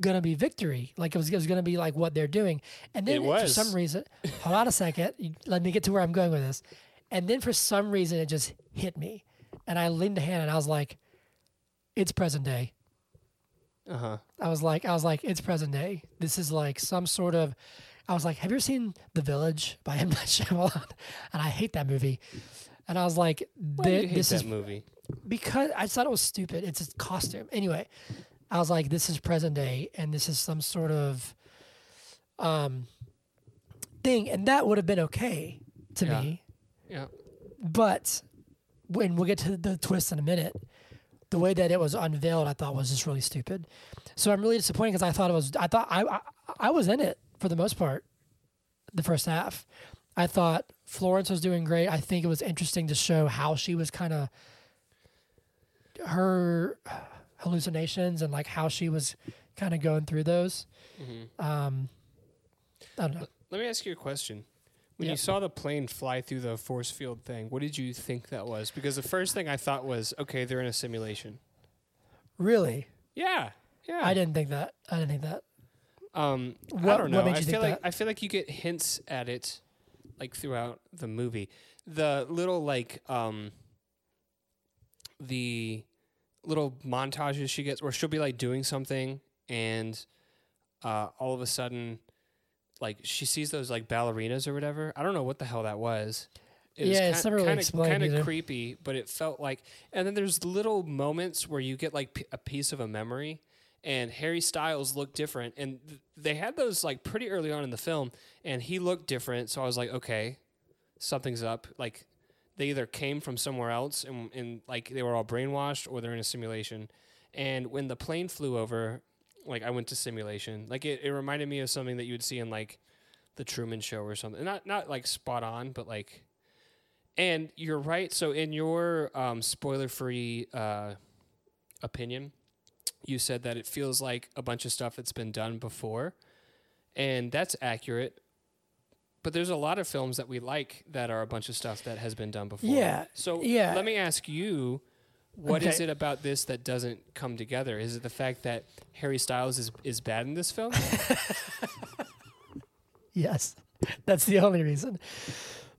S2: gonna be victory. Like it was, it was gonna be like what they're doing. And then for some reason, [LAUGHS] hold on a second. Let me get to where I'm going with this. And then for some reason, it just hit me, and I leaned a hand and I was like, "It's present day."
S1: Uh huh.
S2: I was like, I was like, it's present day. This is like some sort of. I was like, have you ever seen The Village by M Night [LAUGHS] Shyamalan? And I hate that movie. And I was like,
S1: Why hate
S2: this
S1: that
S2: is
S1: movie?
S2: Because I thought it was stupid. It's a costume. Anyway, I was like, this is present day, and this is some sort of um thing, and that would have been okay to
S1: Yeah.
S2: me.
S1: Yeah.
S2: But when we'll get to the twist in a minute, the way that it was unveiled, I thought was just really stupid. So I'm really disappointed because I thought it was. I thought I, I I was in it for the most part. The first half, I thought Florence was doing great. I think it was interesting to show how she was kind of her hallucinations and like how she was kind of going through those.
S1: Mm-hmm.
S2: Um, I don't know.
S1: Let me ask you a question. When you saw the plane fly through the force field thing, what did you think that was? Because the first thing I thought was, okay, they're in a simulation.
S2: Really,
S1: Yeah. Yeah.
S2: I didn't think that. I didn't think that.
S1: Um, I don't know.
S2: what
S1: I feel
S2: think
S1: like
S2: that?
S1: I feel like you get hints at it, like throughout the movie. The little like um, the little montages she gets, where she'll be like doing something, and uh, all of a sudden, like she sees those like ballerinas or whatever. I don't know what the hell that was. It
S2: Yeah, it's never really
S1: kind of
S2: explained
S1: kind of creepy, but it felt like. And then there's little moments where you get like p- a piece of a memory, and Harry Styles looked different, and th- they had those like pretty early on in the film, and he looked different. So I was like, okay, something's up. Like they either came from somewhere else, and, and like they were all brainwashed, or they're in a simulation. And when the plane flew over, like I went to simulation. Like it, it reminded me of something that you would see in like the Truman Show or something. Not not like spot on, but like. And you're right. So in your um, spoiler-free uh, opinion, you said that it feels like a bunch of stuff that's been done before, and that's accurate. But there's a lot of films that we like that are a bunch of stuff that has been done before.
S2: Yeah,
S1: So
S2: yeah.
S1: let me ask you, what is
S2: Okay.
S1: it about this that doesn't come together? Is it the fact that Harry Styles is is bad in this film? [LAUGHS]
S2: Yes, that's the only reason.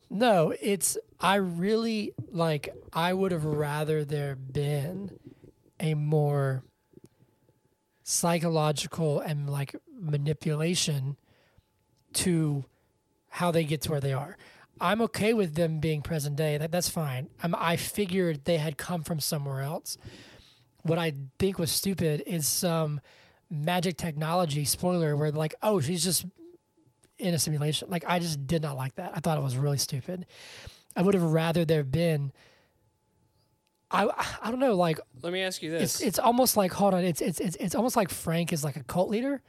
S2: No, it's I really like. I would have rather there been a more psychological and like manipulation to how they get to where they are. I'm okay with them being present day. That that's fine. I'm, I figured they had come from somewhere else. What I think was stupid is some magic technology spoiler where like, oh, she's just in a simulation. Like I just did not like that. I thought it was really stupid. I would have rather there been I I don't know. Like
S1: Let me ask you this.
S2: it's it's almost like hold on. It's it's it's it's almost like Frank is like a cult leader.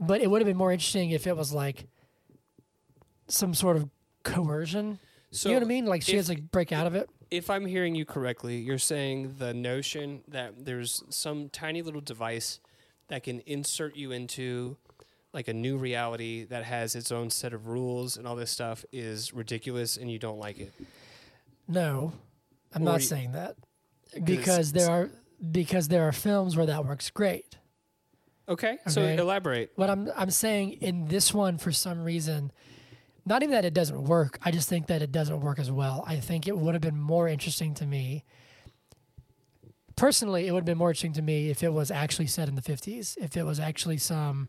S2: But it would have been more interesting if it was like some sort of coercion.
S1: so
S2: you know what I mean? Like she
S1: if-
S2: has to break out of it.
S1: if I'm hearing you correctly, you're saying the notion that there's some tiny little device that can insert you into like a new reality that has its own set of rules and all this stuff is ridiculous and you don't like it.
S2: No, I'm
S1: Or
S2: not
S1: you-
S2: saying that. because there are because there are films where that works great.
S1: Okay, so elaborate.
S2: What I'm I'm saying in this one for some reason, not even that it doesn't work. I just think that it doesn't work as well. I think it would have been more interesting to me. Personally, it would have been more interesting to me if it was actually set in the 50s. If it was actually some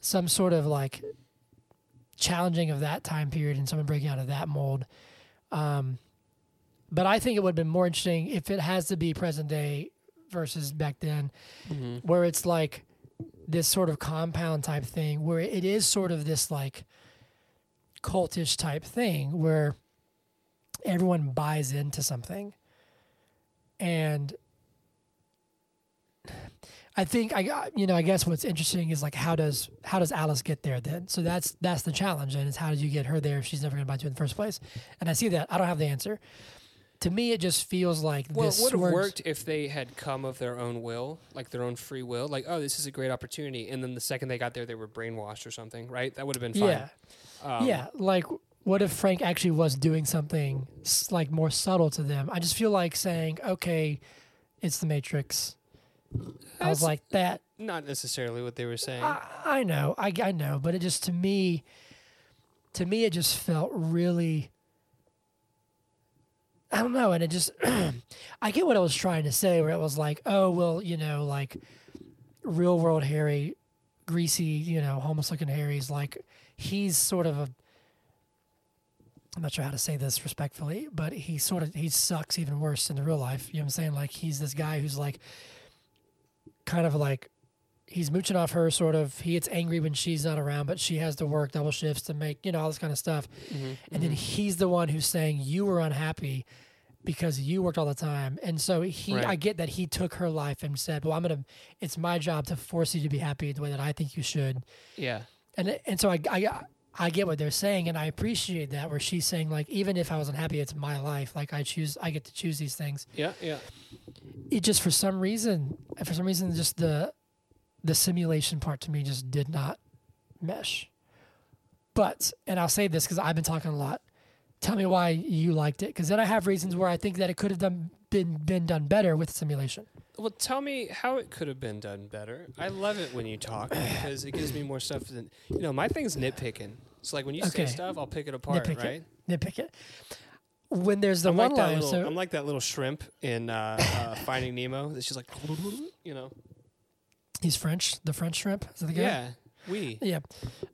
S2: some sort of like challenging of that time period and someone breaking out of that mold. Um, but I think it would have been more interesting if it has to be present day versus back then where it's like this sort of compound type thing where it is sort of this like cultish type thing where everyone buys into something and I think I got- you know I guess what's interesting is like how does how does Alice get there then so that's that's the challenge and it's how did you get her there if she's never going to buy it in the first place and I see that I don't have the answer to me it just feels like
S1: Well,
S2: this
S1: it would have worked if they had come of their own will, like their own free will. Like, oh, this is a great opportunity, and then the second they got there, they were brainwashed or something, right? That would have been fine.
S2: yeah
S1: Um,
S2: yeah, like what if Frank actually was doing something like more subtle to them? I just feel like saying, "Okay, it's the Matrix." I was like that.
S1: Not necessarily what they were saying.
S2: I, I know, I, I know, but it just to me, to me, it just felt really. I don't know, and it just, [CLEARS THROAT] I get what I was trying to say, where it was like, oh well, you know, like real world Harry, greasy, you know, homeless looking Harry's like he's sort of a. I'm not sure how to say this respectfully, but he sort of he sucks even worse in the real life. You know what I'm saying? Like he's this guy who's like, kind of like he's mooching off her sort of he gets angry when she's not around but she has to work double shifts to make you know all this kind of stuff
S1: Mm-hmm.
S2: and then he's the one who's saying you were unhappy because you worked all the time and so he
S1: Right.
S2: i get that he took her life and said well i'm gonna it's my job to force you to be happy the way that i think you should
S1: yeah.
S2: And and so i i I get what they're saying, and I appreciate that. Where she's saying, like, even if I was unhappy, it's my life. Like, I choose, I get to choose these things
S1: Yeah. Yeah.
S2: it just for some reason for some reason just the the simulation part to me just did not mesh but and i'll say this because i've been talking a lot tell me why you liked it because then i have reasons where i think that it could have done been been done better with simulation
S1: Well, tell me how it could have been done better. I love it when you talk [COUGHS] because it gives me more stuff than you know. My thing's nitpicking. So like when you
S2: Okay.
S1: say stuff, I'll pick it apart,
S2: Nitpick it.
S1: right?
S2: nitpick it when there's the
S1: I'm
S2: one
S1: like that
S2: line
S1: little.
S2: so
S1: I'm like that little shrimp in uh, uh, [LAUGHS] Finding Nemo. That's just like, you know.
S2: he's french the french shrimp is that the guy
S1: Yeah. We.
S2: Yeah.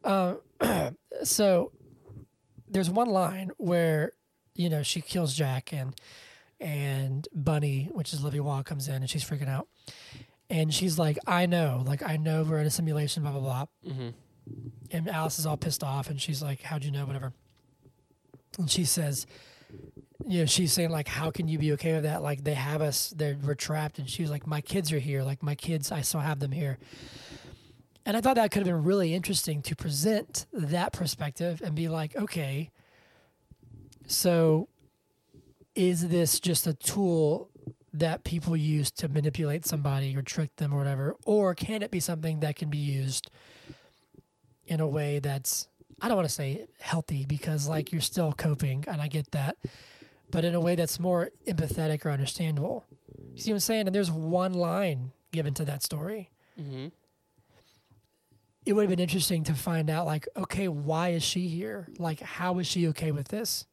S2: Uh, [CLEARS THROAT] so there's one line where you know she kills Jack and and Bunny, which is Olivia Wilde, comes in and she's freaking out, and she's like, "I know, like I know we're in a simulation, blah blah blah."
S1: Mm-hmm.
S2: And Alice is all pissed off, and she's like, "How'd you know?" Whatever. And she says, "You know, she's saying like, how can you be okay with that? Like they have us, they're we're trapped." And she was like, "My kids are here. Like my kids, I still have them here." And I thought that could have been really interesting to present that perspective and be like, okay, so is this just a tool that people use to manipulate somebody or trick them or whatever? Or can it be something that can be used in a way that's, I don't want to say healthy because like you're still coping and I get that, but in a way that's more empathetic or understandable. You see what I'm saying? And there's one line given to that story
S1: Mm-hmm.
S2: it would have been interesting to find out like okay why is she here like how is she okay with this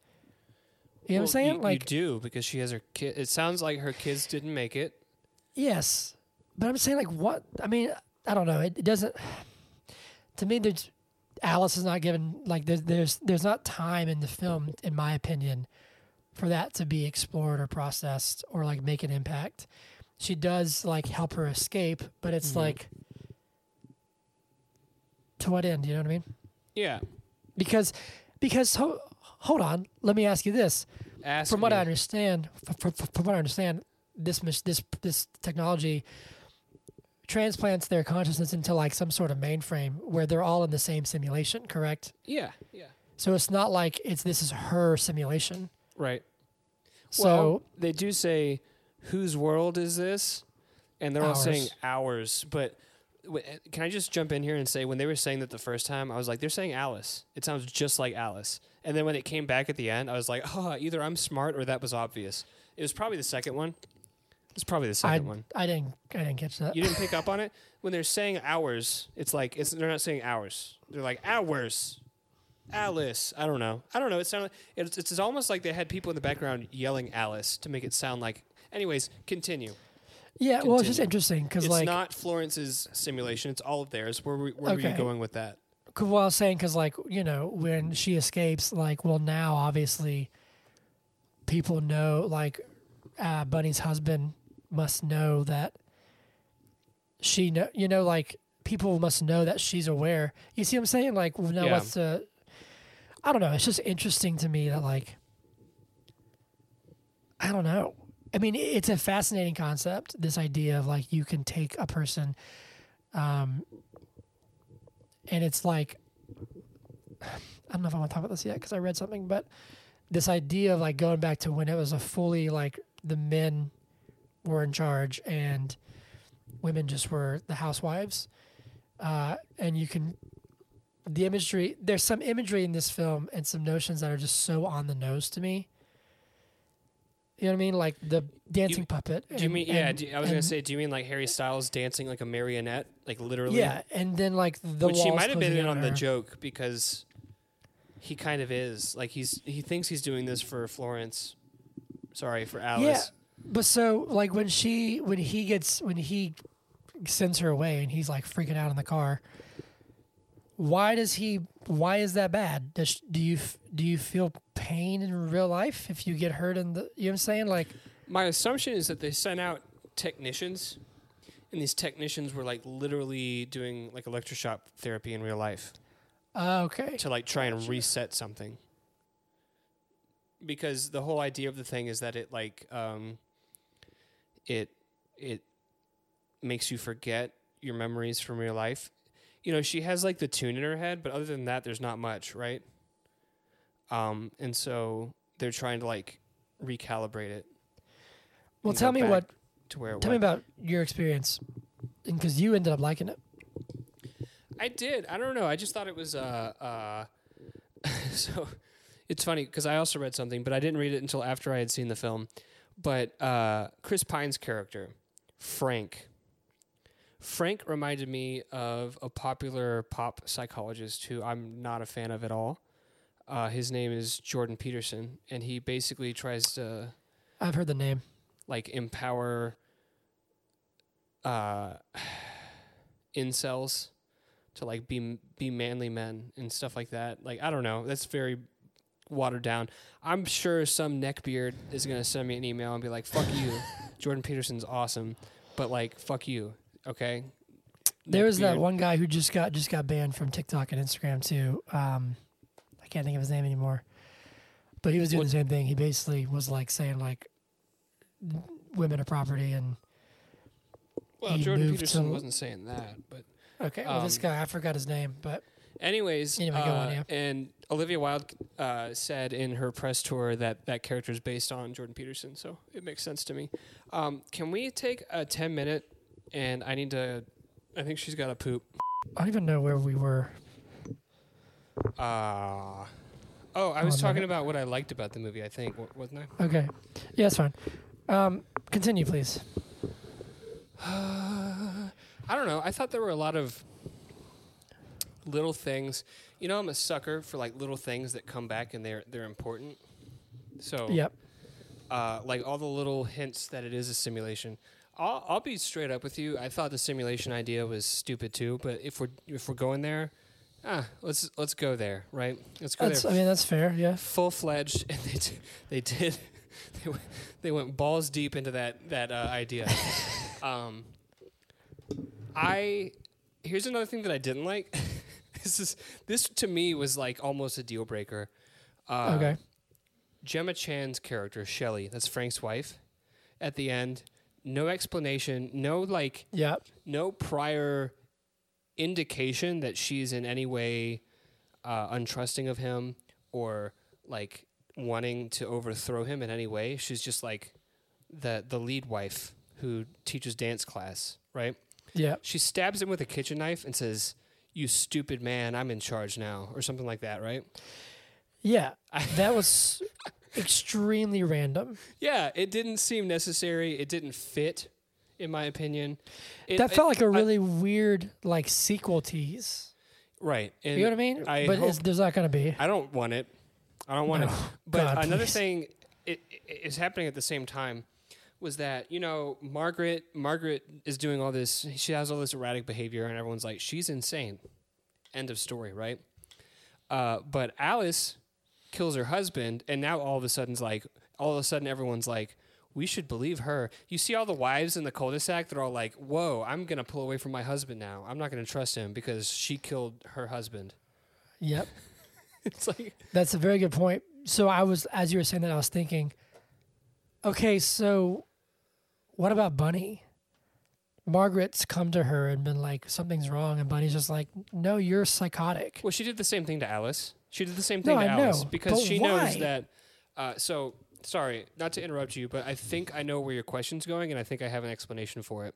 S2: you know what i'm saying
S1: You,
S2: like
S1: you do because she has her kid. It sounds like her kids didn't make it.
S2: yes but i'm saying like what i mean i don't know it, it doesn't to me there's alice is not given like there's there's there's not time in the film in my opinion for that to be explored or processed or like make an impact she does like help her escape but it's
S1: Mhm.
S2: like to what end you know what i mean
S1: Yeah.
S2: because because hold on let me ask you this
S1: ask
S2: from what I understand, from, from, from what I understand, this this this technology transplants their consciousness into like some sort of mainframe where they're all in the same simulation. Correct.
S1: Yeah, yeah,
S2: So it's not like it's this is her simulation.
S1: right.
S2: So
S1: well, they do say, "Whose world is this?" And they're all saying
S2: Ours.
S1: ours. But eh, can I just jump in here and say, when they were saying that the first time, I was like, "They're saying Alice." It sounds just like Alice. And then when it came back at the end, I was like, "Oh, either I'm smart or that was obvious." It was probably the second one. It's probably the
S2: I
S1: second one.
S2: I didn't I didn't catch that.
S1: You didn't pick up on [LAUGHS] it when they're saying ours. It's like it's they're not saying ours. They're like ours. Alice. I don't know. I don't know. It sounded. It's, it's almost like they had people in the background yelling Alice to make it sound like. Anyways, continue.
S2: yeah, well, it's just interesting because
S1: It's
S2: like
S1: not Florence's simulation. It's all of theirs. Where we, where were you going with that?
S2: Cause, well, I was saying because like you know when she escapes, like well now obviously people know like uh, Bunny's husband must know that she know you know like people must know that she's aware. You see what I'm saying? Like well, now
S1: Yeah.
S2: what's the I don't know. It's just interesting to me that like I don't know. I mean, it's a fascinating concept. This idea of like you can take a person, um, and it's like I don't know if I want to talk about this yet because I read something, but this idea of like going back to when it was a fully like the men were in charge and women just were the housewives, uh, and you can the imagery. There's some imagery in this film and some notions that are just so on the nose to me. You know what I mean? Like the dancing puppet.
S1: Do you
S2: and-
S1: mean? Yeah.
S2: and-
S1: Do, I was gonna say. Do you mean like Harry Styles dancing like a marionette, like literally?
S2: Yeah, and then like the
S1: Which he might have been in on the joke because he kind of is. Like he's he thinks he's doing this for Florence. Sorry for Alice.
S2: Yeah, but so like when she when he gets when he sends her away and he's like freaking out in the car. Why does he? Why is that bad? Does do you do you feel pain in real life if you get hurt in the? You know what I'm saying? Like,
S1: My assumption is that they sent out technicians, and these technicians were like literally doing like electroshock therapy in real life
S2: uh, okay,
S1: to like try and reset something. Because the whole idea of the thing is that it like um, it it makes you forget your memories from real life. You know, she has like the tune in her head, but other than that, there's not much, right? Um, and so they're trying to like recalibrate it.
S2: well, tell me what.
S1: to where
S2: Tell me about your experience, because you ended up liking it.
S1: I did. I don't know. I just thought it was uh uh [LAUGHS] so it's funny because I also read something, but I didn't read it until after I had seen the film. But uh Chris Pine's character, Frank. Frank reminded me of a popular pop psychologist who I'm not a fan of at all. Uh, his name is Jordan Peterson, and he basically tries to
S2: I've heard the name.
S1: like empower uh [SIGHS] incels to like be be manly men and stuff like that. Like I don't know, that's very watered down. I'm sure some neckbeard is gonna send me an email and be like, "Fuck you, [LAUGHS] Jordan Peterson's awesome," but like, "Fuck you," okay?
S2: There was that one guy who just got just got banned from TikTok and Instagram too. Um, I can't think of his name anymore, but he was doing
S1: What-
S2: the same thing. He basically was like saying like women are property and
S1: Well,
S2: he
S1: Jordan
S2: moved
S1: Peterson
S2: to-
S1: wasn't saying that, but
S2: okay. Well, this
S1: Um,
S2: guy I forgot his name, but
S1: Anyways,
S2: Anyway, go on,
S1: uh,
S2: yeah.
S1: and Olivia Wilde uh, said in her press tour that that character is based on Jordan Peterson, so it makes sense to me. Um, can we take a ten minute? And I need to. I think she's got to poop.
S2: I don't even know where we were.
S1: Uh, oh, I was
S2: Oh, no.
S1: talking about what I liked about the movie. I think wa- wasn't I?
S2: Okay, yeah, that's fine. Um, continue, please. [SIGHS]
S1: I don't know. I thought there were a lot of little things. You know, I'm a sucker for like little things that come back and they're they're important. So
S2: Yep.
S1: uh, like all the little hints that it is a simulation. I'll, I'll be straight up with you. I thought the simulation idea was stupid too. But if we're if we're going there, ah, let's let's go there, right? Let's go
S2: That's. I mean, that's fair. Yeah.
S1: Full fledged, [LAUGHS] and they d- they did. [LAUGHS] They went, they went balls deep into that that uh, idea. [LAUGHS] um, I here's another thing that I didn't like. this is this to me was like almost a deal breaker. Uh,
S2: Okay.
S1: Gemma Chan's character, Shelley, that's Frank's wife, at the end, no explanation, no like
S2: Yeah.
S1: no prior indication that she's in any way uh, untrusting of him or like wanting to overthrow him in any way. She's just like the the lead wife who teaches dance class, right?
S2: Yeah.
S1: She stabs him with a kitchen knife and says, "You stupid man, I'm in charge now," or something like that, right?
S2: Yeah. That was [LAUGHS] extremely random.
S1: Yeah, it didn't seem necessary. It didn't fit, in my opinion. It,
S2: that felt like a really weird like sequel tease.
S1: right. And
S2: You know what I mean?
S1: I
S2: but
S1: hope-
S2: there's not going to be.
S1: I don't want it. I don't want it. But
S2: God,
S1: another
S2: please.
S1: thing it, it is happening at the same time was that you know Margaret Margaret is doing all this. She has all this erratic behavior, and everyone's like, she's insane. End of story, right? Uh, but Alice kills her husband, and now all of a sudden's like, all of a sudden everyone's like. We should believe her. You see all the wives in the cul-de-sac they're all like, "Whoa, I'm gonna pull away from my husband now. I'm not gonna trust him because she killed her husband."
S2: Yep. [LAUGHS]
S1: It's like,
S2: That's a very good point. So I was, as you were saying that, I was thinking, okay, so what about Bunny? Margaret's come to her and been like, something's wrong, and Bunny's just like, no, you're psychotic.
S1: Well, she did the same thing to Alice. She did the same
S2: No,
S1: thing to
S2: I know,
S1: Alice because
S2: but
S1: she
S2: why?
S1: knows that. Uh, so sorry, not to interrupt you, but I think I know where your question's going, and I think I have an explanation for it.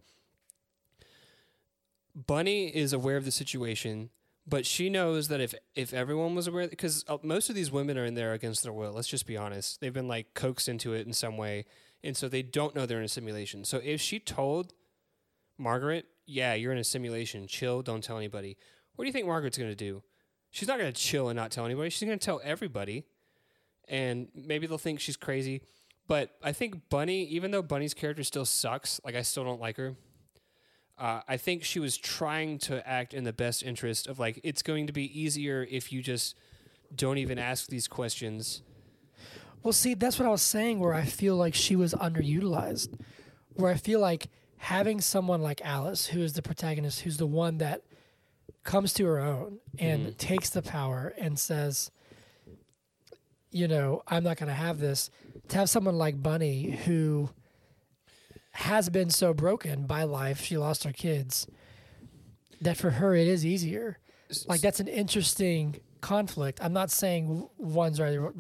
S1: Bunny is aware of the situation, but she knows that if if everyone was aware, because uh, most of these women are in there against their will. Let's just be honest; they've been like coaxed into it in some way, and so they don't know they're in a simulation. So if she told Margaret, "Yeah, you're in a simulation. Chill. Don't tell anybody." What do you think Margaret's going to do? She's not going to chill and not tell anybody. She's going to tell everybody, and maybe they'll think she's crazy. But I think Bunny, even though Bunny's character still sucks, like I still don't like her. Uh, I think she was trying to act in the best interest of like it's going to be easier if you just don't even ask these questions.
S2: Well, see, that's what I was saying, where I feel like she was underutilized. Where I feel like having someone like Alice, who is the protagonist, who's the one that comes to her own and mm-hmm. takes the power and says, you know, I'm not going to have this, to have someone like Bunny who has been so broken by life, she lost her kids, that for her it is easier. Like, that's an interesting conflict. I'm not saying one's right or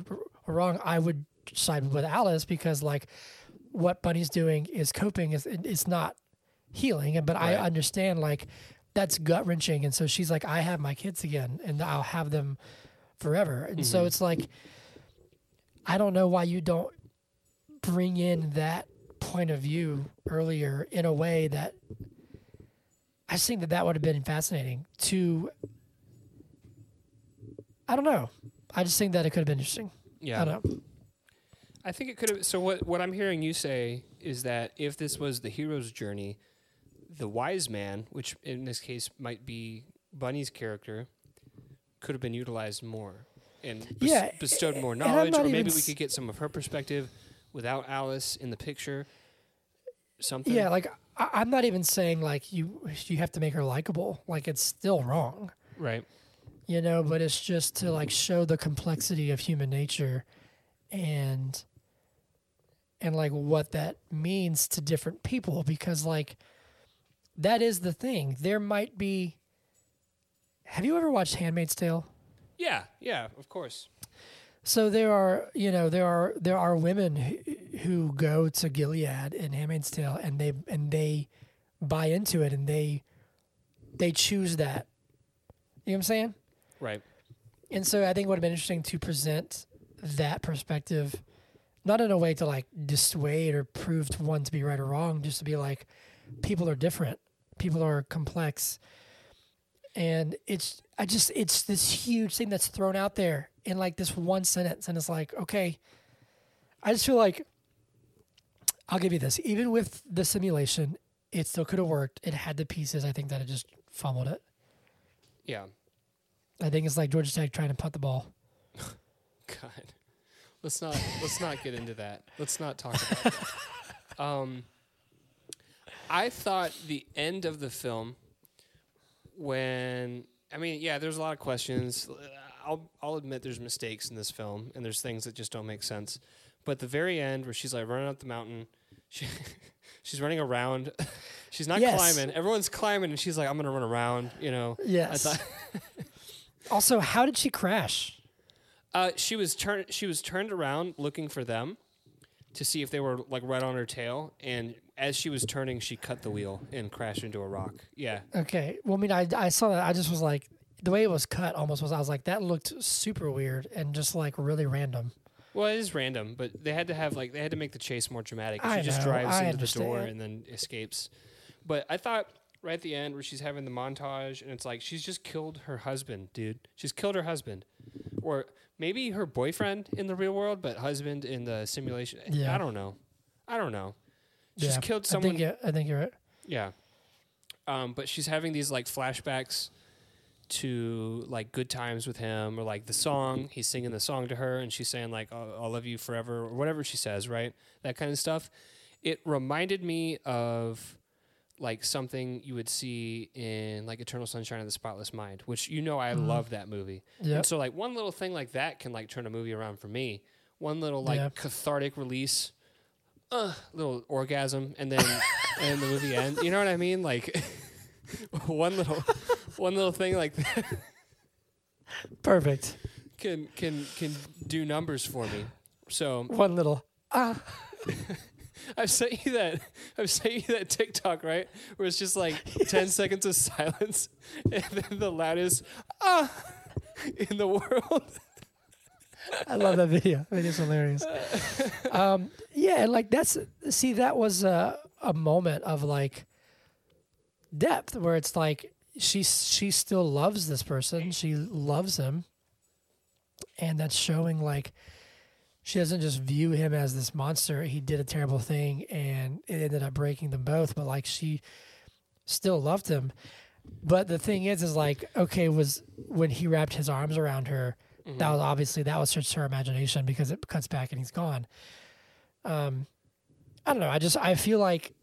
S2: wrong. I would side with Alice because, like, what Bunny's doing is coping, is it's not healing. But I understand, like, that's gut wrenching. And so she's like, I have my kids again and I'll have them forever. And so mm-hmm. it's like, I don't know why you don't bring in that point of view earlier in a way that I just think that that would have been fascinating to. I don't know. I just think that it could have been interesting.
S1: Yeah,
S2: I don't know.
S1: I think it could have. So what what I'm hearing you say is that if this was the hero's journey, the wise man, which in this case might be Bunny's character, could have been utilized more and bes-
S2: Yeah,
S1: bestowed more knowledge, or maybe we could get some of her perspective without Alice in the picture. Something.
S2: Yeah, like I, I'm not even saying like you you have to make her likable. Like it's still wrong,
S1: Right.
S2: you know. But it's just to like show the complexity of human nature, and and like what that means to different people. Because like that is the thing. There might be. Have you ever watched *Handmaid's Tale*?
S1: Yeah. Yeah. Of course.
S2: So there are, you know, there are there are women who, who go to Gilead in Handmaid's Tale, and they and they buy into it, and they they choose that. You know what I'm saying?
S1: Right.
S2: And so I think it would have been interesting to present that perspective, not in a way to like dissuade or prove to one to be right or wrong, just to be like, people are different, people are complex, and it's I just it's this huge thing that's thrown out there in like this one sentence, and it's like okay, I just feel like I'll give you this, even with the simulation, it still could have worked. It had the pieces. I think that it just fumbled it.
S1: Yeah.
S2: I think it's like Georgia Tech trying to punt the ball. [LAUGHS]
S1: God. Let's not let's not get into that. Let's not talk about that. [LAUGHS] Um I thought the end of the film when I mean, yeah, there's a lot of questions. I'll I'll admit there's mistakes in this film and there's things that just don't make sense. But the very end where she's like running up the mountain, she [LAUGHS] she's running around. [LAUGHS] she's not
S2: Yes.
S1: climbing. Everyone's climbing and she's like, I'm gonna run around, you know.
S2: Yes.
S1: I thought [LAUGHS]
S2: also, how did she crash?
S1: uh, she was turned she was turned around looking for them to see if they were like right on her tail and as she was turning she cut the wheel and crashed into a rock. Yeah.
S2: Okay. Well, I mean, I, I saw that. I just was like, the way it was cut almost was, I was like, that looked super weird and just like really random.
S1: Well, it is random, but they had to have like they had to make the chase more dramatic. She
S2: I
S1: just
S2: know,
S1: drives
S2: I
S1: into the door and then escapes. But I thought right at the end where she's having the montage and it's like she's just killed her husband, dude. She's killed her husband, or maybe her boyfriend in the real world, but husband in the simulation.
S2: Yeah.
S1: I don't know. I don't know. She's
S2: yeah.
S1: killed
S2: I
S1: someone.
S2: think, yeah, I think you're right.
S1: Yeah. Um, but she's having these like flashbacks to like good times with him or like the song. He's singing the song to her and she's saying like I'll, I'll love you forever or whatever she says, right? That kind of stuff. It reminded me of like something you would see in like Eternal Sunshine of the Spotless Mind, which you know I
S2: Mhm.
S1: love that movie.
S2: Yeah.
S1: And so like one little thing like that can like turn a movie around for me. One little like
S2: Yeah.
S1: cathartic release, uh, little orgasm, and then and the movie ends. You know what I mean? Like [LAUGHS] one little one little thing like that
S2: Perfect.
S1: can can can do numbers for me. So
S2: One little, ah, [LAUGHS]
S1: I've sent you that I've sent you that TikTok right where it's just like [LAUGHS] ten seconds of silence and then the loudest ah in the world. [LAUGHS]
S2: I love that video. It is hilarious. Um, yeah, and like that's see that was a, a moment of like depth where it's like she she still loves this person. She loves him, and that's showing like she doesn't just view him as this monster. He did a terrible thing, and it ended up breaking them both. But like she still loved him. But the thing is, is like okay, was when he wrapped his arms around her that was obviously that was just her imagination because it cuts back and he's gone. Um, I don't know. I just I feel like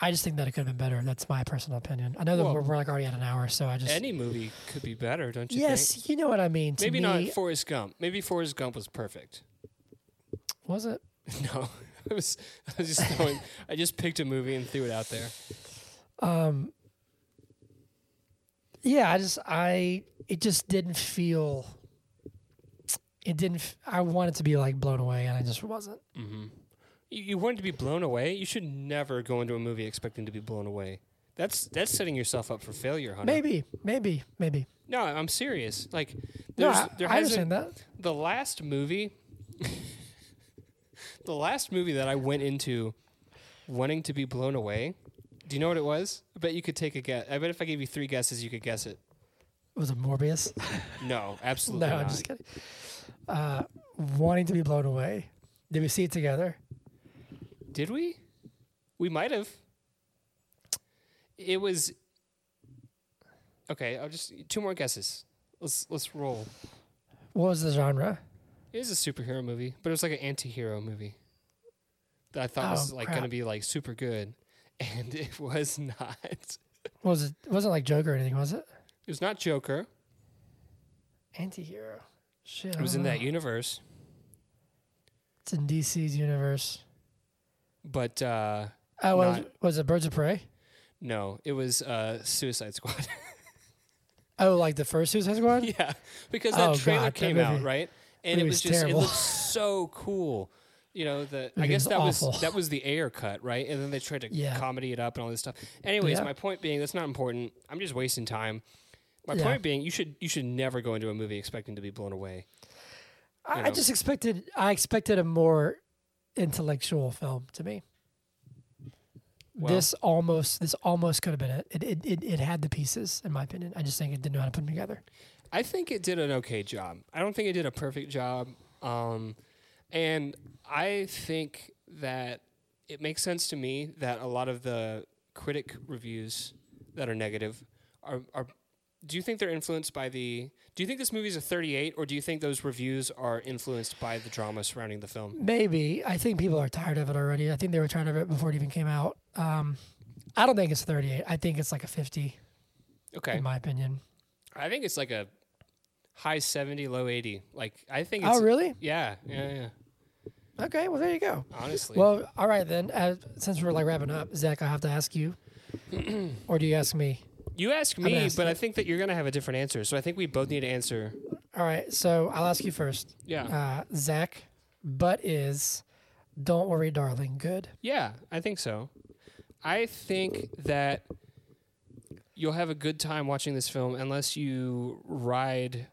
S2: I just think that it could have been better. That's my personal opinion. I know that
S1: Well,
S2: we're, we're like already at an hour, so I just
S1: Any movie could be better, don't you
S2: yes,
S1: think?
S2: you know what I mean. To
S1: Maybe
S2: me,
S1: not Forrest Gump. Maybe Forrest Gump was perfect. [LAUGHS]
S2: was it?
S1: No, [LAUGHS] I was I was just throwing. [LAUGHS] I just picked a movie and threw it out there.
S2: Um, yeah, I just I it just didn't feel. It didn't. f- I wanted to be like blown away, and I just wasn't.
S1: Mm-hmm. You, you wanted to be blown away. You should never go into a movie expecting to be blown away. That's that's setting yourself up for failure, Hunter.
S2: Maybe, maybe, maybe.
S1: No, I'm serious. Like,
S2: No, I,
S1: there
S2: I
S1: hasn't
S2: understand that.
S1: the last movie. [LAUGHS] the last movie that I went into wanting to be blown away. Do you know what it was? I bet you could take a guess. I bet if I gave you three guesses, you could guess it.
S2: Was it Morbius?
S1: No, [LAUGHS] absolutely
S2: no,
S1: not.
S2: I'm just kidding. Uh, wanting to be blown away. Did we see it together?
S1: Did we? We might have. It was okay. I'll just two more guesses. Let's let's roll.
S2: What was the genre?
S1: It was a superhero movie, but it was like an anti-hero movie that I thought was
S2: Oh,
S1: like
S2: crap.
S1: going to be like super good, [LAUGHS] and it was not.
S2: Was it? It wasn't like Joker or anything, was it?
S1: It was not Joker.
S2: Antihero. Shit.
S1: It was in that universe,
S2: It's in DC's universe.
S1: but uh,
S2: Oh, was,
S1: Not-
S2: was it Birds of Prey?
S1: no, it was uh, Suicide Squad. [LAUGHS]
S2: Oh, like the first Suicide Squad? [LAUGHS]
S1: yeah, because that
S2: Oh,
S1: trailer
S2: God, that
S1: came out
S2: movie-
S1: right, and it was
S2: was
S1: just
S2: terrible.
S1: it looked so cool. You know, the I
S2: Movie
S1: guess
S2: was
S1: that
S2: awful.
S1: was that was the Ayer cut, right? And then they tried to
S2: Yeah.
S1: comedy it up and all this stuff. Anyways,
S2: Yeah.
S1: my point being that's not important. I'm just wasting time. My
S2: Yeah.
S1: point being, you should you should never go into a movie expecting to be blown away.
S2: I, I just expected. I expected a more intellectual film to me.
S1: Well-
S2: this almost. This almost could have been it. It, it. it it had the pieces, in my opinion. I just think it didn't know how to put them together.
S1: I think it did an okay job. I don't think it did a perfect job. Um, and I think that it makes sense to me that a lot of the critic reviews that are negative are, are do you think they're influenced by the do you think this movie's a 38 or do you think those reviews are influenced by the drama surrounding the film?
S2: Maybe I think people are tired of it already. I think they were tired of it before it even came out. Um, I don't think it's 38. I think it's like a 50,
S1: Okay.
S2: in my opinion.
S1: I think it's like a high 70, low 80. Like I think it's
S2: Oh, really?
S1: Yeah, yeah, yeah.
S2: Okay, well there you go.
S1: Honestly.
S2: Well, all right then. Uh, since we're like wrapping up, Zach, I have to ask you, [CLEARS THROAT] or do you ask me?
S1: You ask me,
S2: ask
S1: but
S2: you.
S1: I think that you're going to have a different answer. So I think we both need to answer.
S2: All right, so I'll ask you first.
S1: Yeah.
S2: Uh, Zach, but is "Don't Worry, Darling" good?
S1: Yeah, I think so. I think that you'll have a good time watching this film unless you ride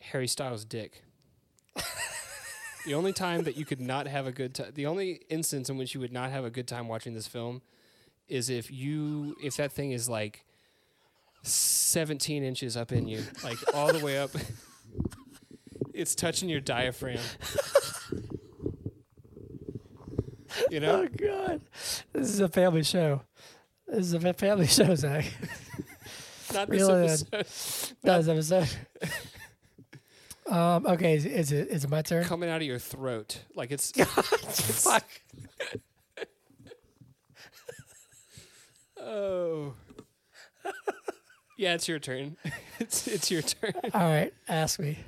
S1: Harry Styles' dick. [LAUGHS] the only time that you could not have a good time, the only instance in which you would not have a good time watching this film is if you, if that thing is like 17 inches up in you, like all the way up. [LAUGHS] it's touching your diaphragm. [LAUGHS] You know?
S2: Oh God, this is a family show. This is a family [LAUGHS] show, Zach.
S1: Not this
S2: Really,
S1: episode.
S2: That was episode. um. Okay. Is, is it? Is it my turn?
S1: coming out of your throat. Like it's
S2: Fuck.
S1: Oh. [LAUGHS] Yeah, it's your turn. [LAUGHS] It's it's your turn. [LAUGHS]
S2: All right. Ask me.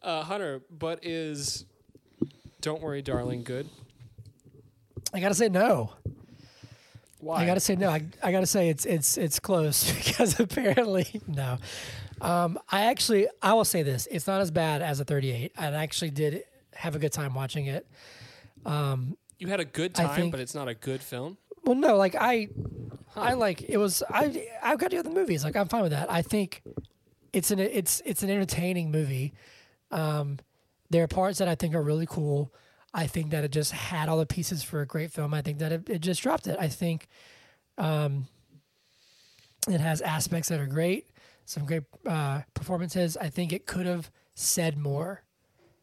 S1: Uh, Hunter, but is Don't Worry Darling good?
S2: I gotta say no.
S1: Why?
S2: I gotta say no. I, I gotta say it's it's it's close because apparently no. Um, I actually I will say this. It's not as bad as a 38. I actually did have a good time watching it.
S1: Um, you had a good time,
S2: think-
S1: but it's not a good film.
S2: Well, no, like I, I like it was. I I've got to do the movies. Like I'm fine with that. I think it's an it's it's an entertaining movie. Um, there are parts that I think are really cool. I think that it just had all the pieces for a great film. I think that it, it just dropped it. I think, um, it has aspects that are great. Some great uh, performances. I think it could have said more.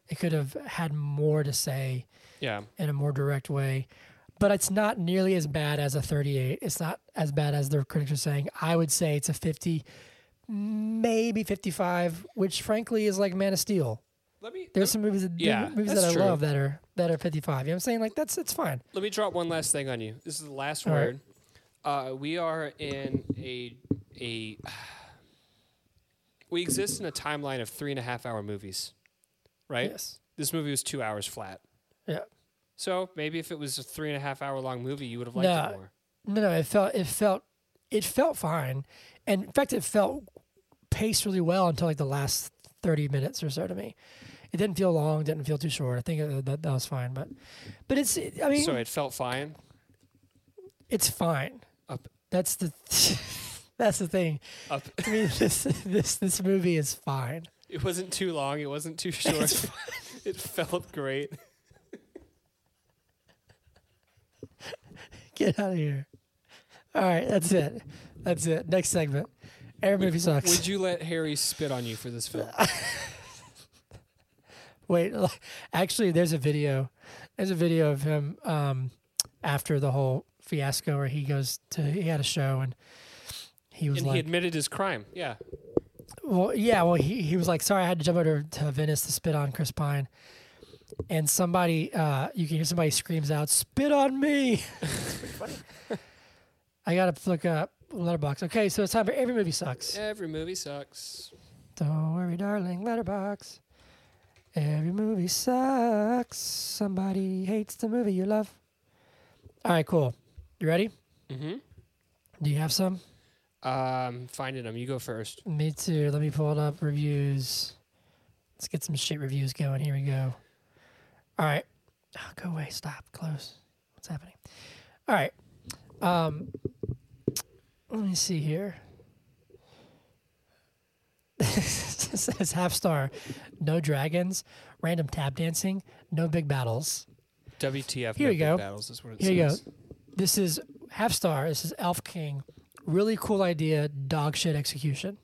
S2: It could have had more to say
S1: Yeah.
S2: in a more direct way. But it's not nearly as bad as a 38. It's not as bad as the critics are saying. I would say it's a 50, maybe 55, which frankly is like Man of Steel.
S1: Let me
S2: There's some movies that
S1: Yeah,
S2: movies that I
S1: true.
S2: love that are that are 55. You know what I'm saying? Like that's it's fine.
S1: let me drop one last thing on you. This is the last
S2: All right.
S1: word. Uh, we are in a a [SIGHS] we exist in a timeline of three and a half hour movies, right?
S2: Yes.
S1: This movie was two hours flat.
S2: Yeah.
S1: So maybe if it was a three and a half hour long movie, you would have liked
S2: No.
S1: it more.
S2: No, no, it felt it felt it felt fine, and in fact, it felt paced really well until like the last 30 minutes or so to me. It didn't feel long, didn't feel too short. I think uh, that that was fine, but but it's I mean
S1: So it felt fine.
S2: it's fine.
S1: Up.
S2: That's the [LAUGHS] that's the thing.
S1: Up.
S2: To me, this this this movie is fine.
S1: It wasn't too long. It wasn't too [LAUGHS] short. [LAUGHS] It felt great.
S2: Get out of here. All right, that's it. That's it. Next segment. Every movie sucks.
S1: Would you let Harry spit on you for this film? [LAUGHS]
S2: Wait, [LAUGHS] actually, there's a video. There's a video of him um, after the whole fiasco where he goes to he had a show and he was
S1: and he admitted his crime. Yeah.
S2: well, yeah, well, he he was like, sorry, I had to jump over to Venice to spit on Chris Pine, and somebody, uh, you can hear somebody screams out, "Spit on me!" [LAUGHS] It's pretty funny. [LAUGHS] I gotta look up Letterboxd. Okay, so it's time for every movie sucks.
S1: Every movie sucks.
S2: Don't worry, darling, Letterboxd. Every movie sucks. Somebody hates the movie you love. All right, cool. You ready?
S1: Mm-hmm.
S2: Do you have some?
S1: Um, finding them. You go first.
S2: Me too. Let me pull it up. Reviews. Let's get some shit reviews going. Here we go. All right. Oh, go away. Stop. Close. What's happening? All right. Um, let me see here. [LAUGHS] it says half star. No dragons. Random tap dancing. No big battles.
S1: WTF?
S2: Here
S1: no
S2: you
S1: big
S2: go.
S1: Battles is what it
S2: Here you go. This is half star. This is Elf King. Really cool idea. Dog shit execution.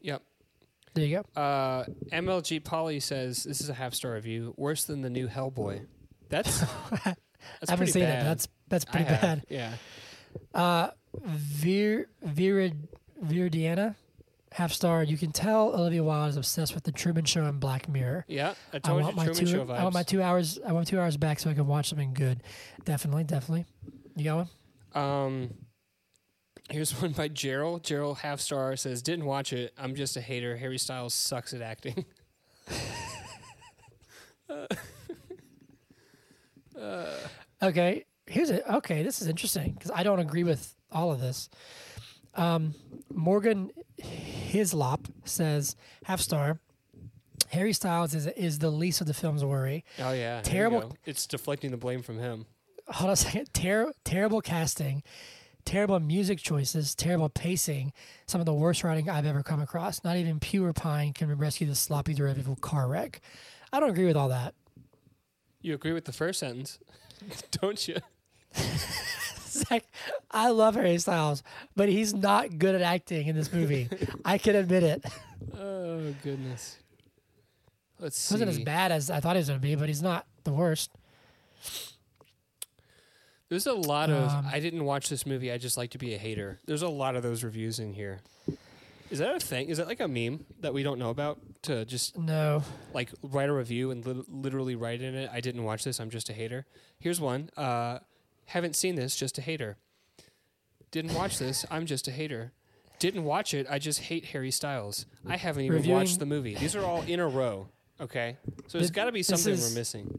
S1: Yep.
S2: There you go.
S1: Uh, MLG Polly says this is a half star review. Worse than the new Hellboy. That's [LAUGHS] that's
S2: I haven't
S1: pretty
S2: seen
S1: bad.
S2: it. That's that's
S1: I
S2: pretty
S1: have,
S2: bad.
S1: Yeah.
S2: Uh, Vir Virid Viridiana, half star. You can tell Olivia Wilde is obsessed with the Truman Show and Black Mirror.
S1: Yeah. I
S2: I want
S1: you
S2: my
S1: Truman
S2: two.
S1: Show vibes.
S2: I want my two hours. I want two hours back so I can watch something good. Definitely, definitely. You got one?
S1: Um, Here's one by Gerald. Gerald half star says, "Didn't watch it. I'm just a hater. Harry Styles sucks at acting." [LAUGHS]
S2: Okay, here's it. Okay, this is interesting because I don't agree with all of this. Um, Morgan Hislop says half star. Harry Styles is is the least of the film's worry.
S1: Oh yeah,
S2: Terrible-
S1: It's deflecting the blame from him.
S2: Hold on a second. Ter- terrible casting, terrible music choices, terrible pacing. Some of the worst writing I've ever come across. Not even Chris Pine can rescue the sloppy derivative car wreck. I don't agree with all that.
S1: You agree with the first sentence, [LAUGHS] don't you? [LAUGHS]
S2: Zach, I love Harry Styles, but he's not good at acting in this movie. I can admit it. [LAUGHS]
S1: Oh goodness. Let's
S2: He
S1: see.
S2: wasn't as bad as I thought he was going to be, but he's not the worst.
S1: There's a lot of
S2: Um,
S1: I didn't watch this movie. I just like to be a hater. There's a lot of those reviews in here. Is that a thing? Is that like a meme that we don't know about? To just
S2: No.
S1: like write a review and lit- literally write in it. I didn't watch this. I'm just a hater. Here's one. Uh, haven't seen this. Just a hater. Didn't watch this. I'm just a hater. Didn't watch it. I just hate Harry Styles. I haven't even
S2: Reviewing-
S1: watched the movie. These are all in a row. Okay, so there's
S2: Th-
S1: got to be something
S2: is-
S1: we're missing.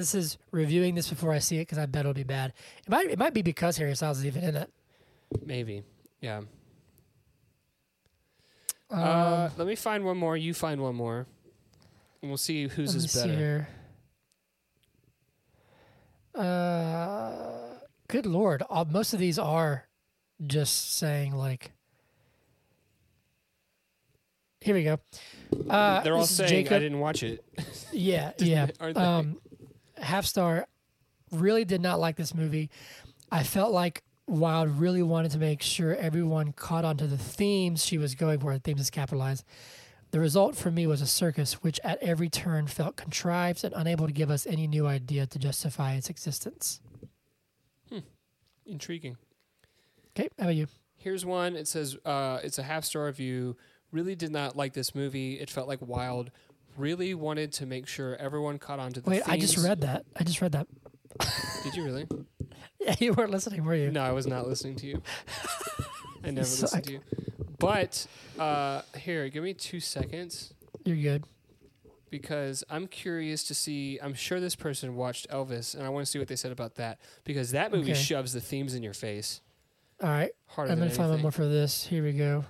S2: This is reviewing this before I see it because I bet it'll be bad. It might it might be because Harry Styles is even in it.
S1: Maybe. Yeah.
S2: Um,
S1: uh, let me find one more. You find one more, and we'll see whose is
S2: see
S1: better.
S2: here. Uh, good lord! All, most of these are just saying like. Here we go. Uh,
S1: They're all saying. I didn't watch it.
S2: Yeah, yeah. [LAUGHS]
S1: Aren't they?
S2: Um, half star. Really did not like this movie. I felt like Wilde really wanted to make sure everyone caught on to the themes she was going for. The themes is capitalized. The result for me was a circus, which at every turn felt contrived and unable to give us any new idea to justify its existence. Hmm.
S1: Intriguing.
S2: Okay, how about you?
S1: Here's one. It says uh, it's a half star review. Really did not like this movie. It felt like Wilde. Really wanted to make sure everyone caught on to the
S2: Wait, I just
S1: themes.
S2: read that. I just read that. [LAUGHS]
S1: Did you really? [LAUGHS]
S2: Yeah, you weren't listening, were you?
S1: No, I was not listening to you. [LAUGHS] I never
S2: suck.
S1: listened to you. But uh, here, give me two seconds
S2: You're good.
S1: because I'm curious to see. I'm sure this person watched Elvis, and I want to see what they said about that because that movie
S2: Okay.
S1: shoves the themes in your face
S2: All right,
S1: harder
S2: I'm
S1: than
S2: gonna find one
S1: anything.
S2: more for this. Here we go.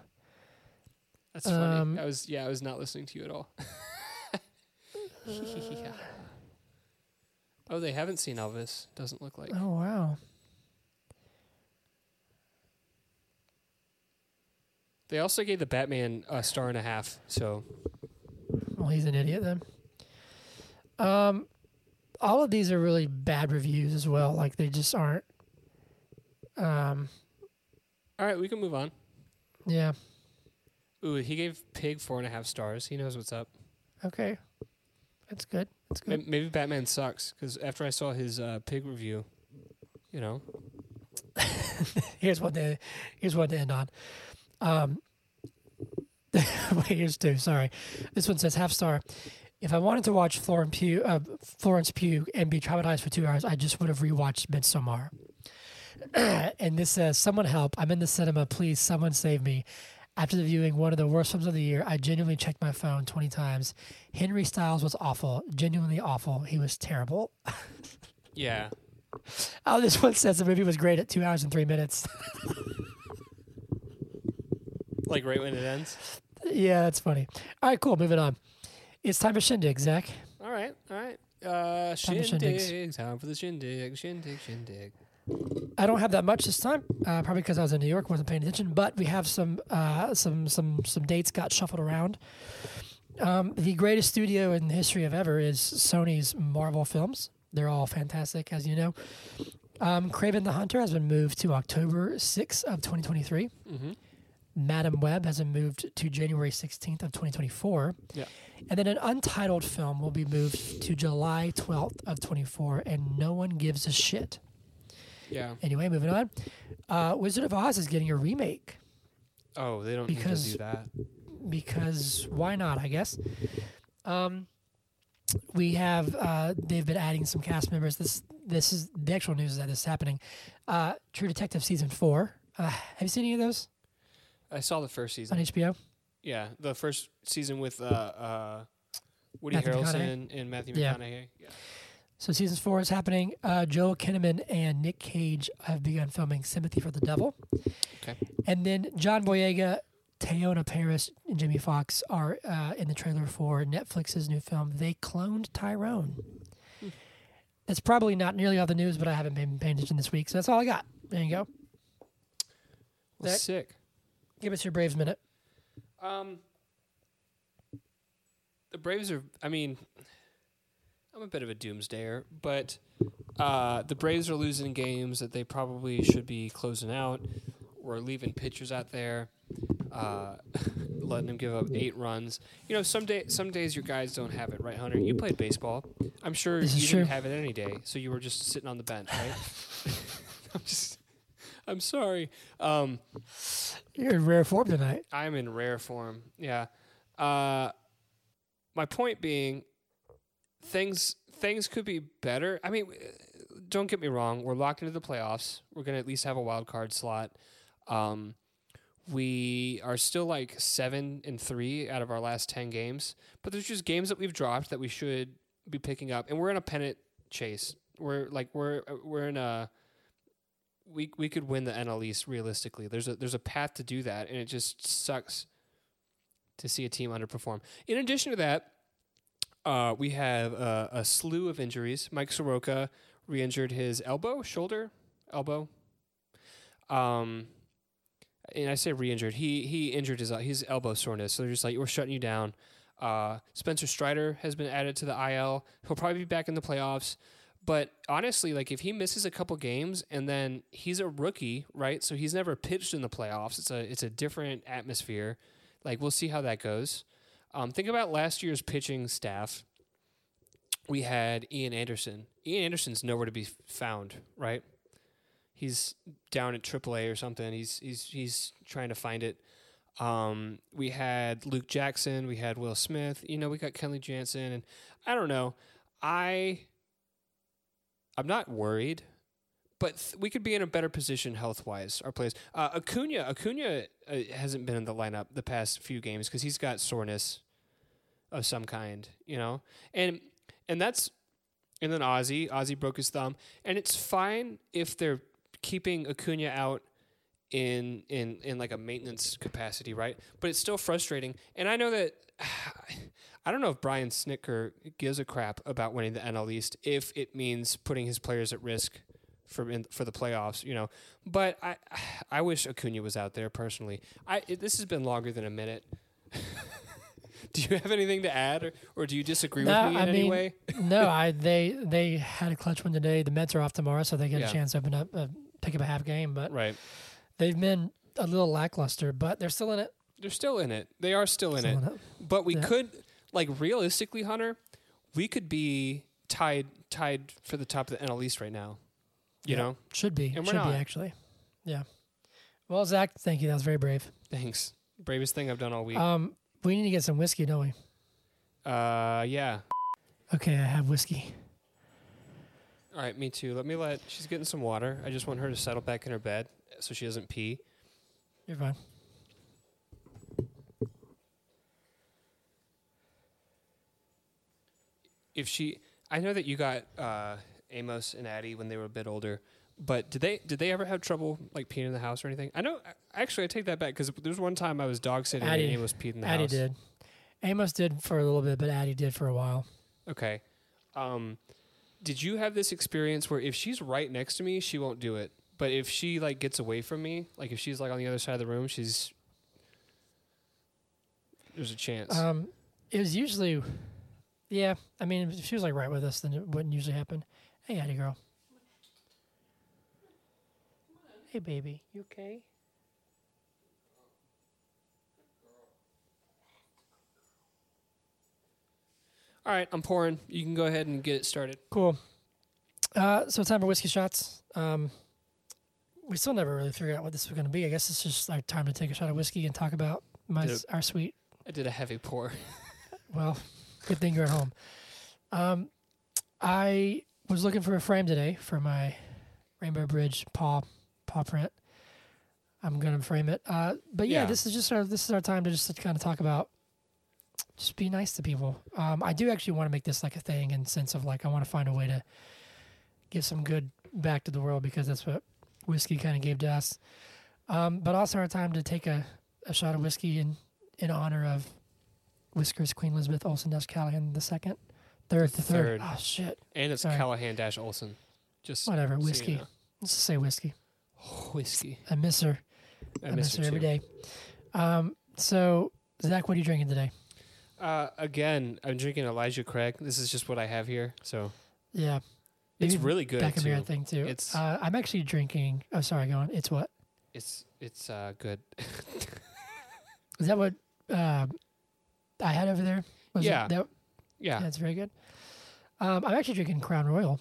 S1: That's funny.
S2: um,
S1: I was yeah, I was not listening to you at all. Yeah. [LAUGHS] Oh, they haven't seen Elvis. Doesn't look like.
S2: Oh wow.
S1: They also gave the Batman a star and a half. So
S2: Well, he's an idiot then. Um, all of these are really bad reviews as well. Like they just aren't. Um,
S1: all right, we can move on.
S2: yeah.
S1: Ooh, he gave Pig four and a half stars. He knows what's up.
S2: Okay, that's good. That's good.
S1: Maybe Batman sucks because after I saw his uh, Pig review, you know, [LAUGHS]
S2: Here's what to here's what to end on. Um, [LAUGHS] wait, here's two. Sorry, this one says half star. If I wanted to watch Florence Pugh, uh, Florence Pugh and be traumatized for two hours, I just would have rewatched Midsommar. [CLEARS THROAT] and this says, "Someone help! I'm in the cinema. Please, someone save me." After the viewing one of the worst films of the year, I genuinely checked my phone 20 times. Henry Styles was awful, genuinely awful. He was terrible. [LAUGHS]
S1: yeah.
S2: Oh, this one says the movie was great at two hours and three minutes.
S1: Like right when it ends.
S2: Yeah, that's funny. All right, cool. Moving on. It's time for shindig, Zach.
S1: All right, all right. Uh,
S2: Time for
S1: shindig. Time for the shindig. Shindig. Shindig.
S2: I don't have that much this time, uh, probably because I was in New York, wasn't paying attention. But we have some uh, some some some dates got shuffled around. Um, the greatest studio in the history of ever is Sony's Marvel films. They're all fantastic, as you know. Um, Kraven the Hunter has been moved to October 6th of 2023.
S1: Mm-hmm.
S2: Madame Web has been moved to January 16th of 2024.
S1: Yeah.
S2: And then an untitled film will be moved to July 12th of 24 and no one gives a shit.
S1: Yeah.
S2: Anyway, moving on. Uh, Wizard of Oz is getting a remake
S1: Oh, they don't
S2: Because-
S1: need to do that.
S2: because why not, I guess. Um, we have uh, they've been adding some cast members. This this is the actual news that this is happening. Uh, True Detective season four Uh, have you seen any of those
S1: I saw the first season.
S2: on HBO?
S1: Yeah, the first season with uh, uh, Woody
S2: Matthew
S1: Harrelson and Matthew
S2: Yeah.
S1: McConaughey. Yeah.
S2: So season four is happening. Uh, Joel Kinnaman and Nick Cage have begun filming Sympathy for the Devil.
S1: Okay.
S2: And then John Boyega, Teyonah Parris, and Jamie Foxx are uh, in the trailer for Netflix's new film. They cloned Tyrone.
S1: Hmm.
S2: It's probably not nearly all the news, but I haven't been paying attention this week, so that's all I got. There you go.
S1: Well,
S2: Zach?
S1: sick.
S2: Give us your Braves minute.
S1: Um, the Braves are. I mean, I'm a bit of a doomsdayer, but uh, the Braves are losing games that they probably should be closing out. We're leaving pitchers out there, uh, [LAUGHS] letting them give up eight runs. You know, some day, some days your guys don't have it, right, Hunter? You played baseball. I'm sure
S2: This
S1: you didn't
S2: true.
S1: have it any day, so you were just sitting on the bench, right? [LAUGHS] [LAUGHS] I'm just. I'm sorry. Um,
S2: You're in rare form tonight.
S1: I'm in rare form. Yeah. Uh, my point being, things things could be better. I mean, don't get me wrong. We're locked into the playoffs. We're gonna at least have a wild card slot. Um, we are still like seven and three out of our last ten games, but there's just games that we've dropped that we should be picking up, and we're in a pennant chase. We're like we're we're in a we we could win the NL East realistically. There's a there's a path to do that, and it just sucks to see a team underperform. In addition to that, uh, we have uh, a slew of injuries. Mike Soroka re-injured his elbow, shoulder, elbow. Um, and I say re-injured. He he injured his his elbow soreness. So they're just like we're shutting you down. Uh, Spencer Strider has been added to the IL. He'll probably be back in the playoffs. But honestly, like if he misses a couple games and then he's a rookie, right? So he's never pitched in the playoffs. It's a it's a different atmosphere. Like we'll see how that goes. Um, think about last year's pitching staff. We had Ian Anderson. Ian Anderson's nowhere to be found, right? He's down at AAA or something. He's he's he's trying to find it. Um, we had Luke Jackson. We had Will Smith. You know, we got Kenley Jansen, and I don't know. I I'm not worried, but th- we could be in a better position health wise. Our players, uh, Acuna, Acuna uh, hasn't been in the lineup the past few games because he's got soreness of some kind, you know, and and that's and then Ozzy, Ozzy broke his thumb, and it's fine if they're keeping Acuna out in in in like a maintenance capacity, right? But it's still frustrating, and I know that. [SIGHS] I don't know if Brian Snitker gives a crap about winning the NL East if it means putting his players at risk for in, for the playoffs, you know. But I [SIGHS] I wish Acuna was out there personally. I it, this has been longer than a minute. [LAUGHS] do you have anything to add, or, or do you disagree
S2: No,
S1: with me in
S2: I
S1: any way?
S2: no, [LAUGHS] I they they had a clutch one today. The Mets are off tomorrow, so they get
S1: Yeah.
S2: a chance to open up, uh, pick up a half game. But
S1: Right,
S2: they've been a little lackluster, but they're still in it.
S1: they're still in it. They are still in it.
S2: In it.
S1: But we
S2: Yeah.
S1: could, like, realistically, Hunter, we could be tied tied for the top of the NL East right now. You
S2: Yeah.
S1: know,
S2: Should be.
S1: And
S2: Should
S1: not.
S2: be actually. Yeah. Well, Zach, thank you. That was very brave.
S1: thanks. Bravest thing I've done all week.
S2: Um, we need to get some whiskey, don't we?
S1: Uh, yeah.
S2: Okay, I have whiskey.
S1: All right, me too. Let me let. She's getting some water. I just want her to settle back in her bed so she doesn't pee.
S2: You're fine.
S1: If she, I know that you got uh, Amos and Addie when they were a bit older, but did they did they ever have trouble like peeing in the house or anything? I know. Actually, I take that back because there was one time I was dog sitting
S2: Addie-
S1: and Amos peed in the house.
S2: Addie
S1: house.
S2: did. Amos did for a little bit, but Addie did for a while.
S1: Okay. Um, did you have this experience where if she's right next to me, she won't do it, but if she like gets away from me, like if she's like on the other side of the room, she's there's a chance.
S2: Um, it was usually, yeah. I mean, if she was like right with us, then it wouldn't usually happen. Hey, Addie girl. Hey, baby, you okay?
S1: All right, I'm pouring. You can go ahead and get it started.
S2: Cool. Uh, so time for whiskey shots. Um, we still never really figured out what this was going to be. I guess it's just like time to take a shot of whiskey and talk about my
S1: Did it-
S2: our sweet.
S1: I did a heavy pour. [LAUGHS]
S2: Well, good thing you're at home. Um, I was looking for a frame today for my Rainbow Bridge paw paw print. I'm gonna frame it. Uh, but yeah,
S1: Yeah.
S2: this is just our this is our time to just kind of talk about just be nice to people. Um, I do actually want to make this like a thing in sense of like I want to find a way to give some good back to the world because that's what whiskey kind of gave to us. Um, but also our time to take a, a shot of whiskey in in honor of Whiskers Queen Elizabeth Olsen Dash Callahan the second, third, the third.
S1: Third.
S2: Oh shit!
S1: And it's
S2: Sorry.
S1: Callahan Dash Olson. Just
S2: Whatever,
S1: so you
S2: whiskey.
S1: know.
S2: Let's just say whiskey. [SIGHS]
S1: Whiskey.
S2: I miss her.
S1: I, miss
S2: her every
S1: too.
S2: day. Um, so Zach, what are you drinking today?
S1: Uh, again, I'm drinking Elijah Craig. This is just what I have here, so
S2: Yeah,
S1: it's
S2: Maybe
S1: really good
S2: back of
S1: too.
S2: beer thing too.
S1: It's-
S2: uh, I'm actually drinking. Oh, sorry, go on. It's what
S1: It's it's uh good.
S2: is that? What um, I had over there? Was it
S1: Yeah.
S2: that,
S1: Yeah.
S2: That's very good. Um, I'm actually drinking Crown Royal.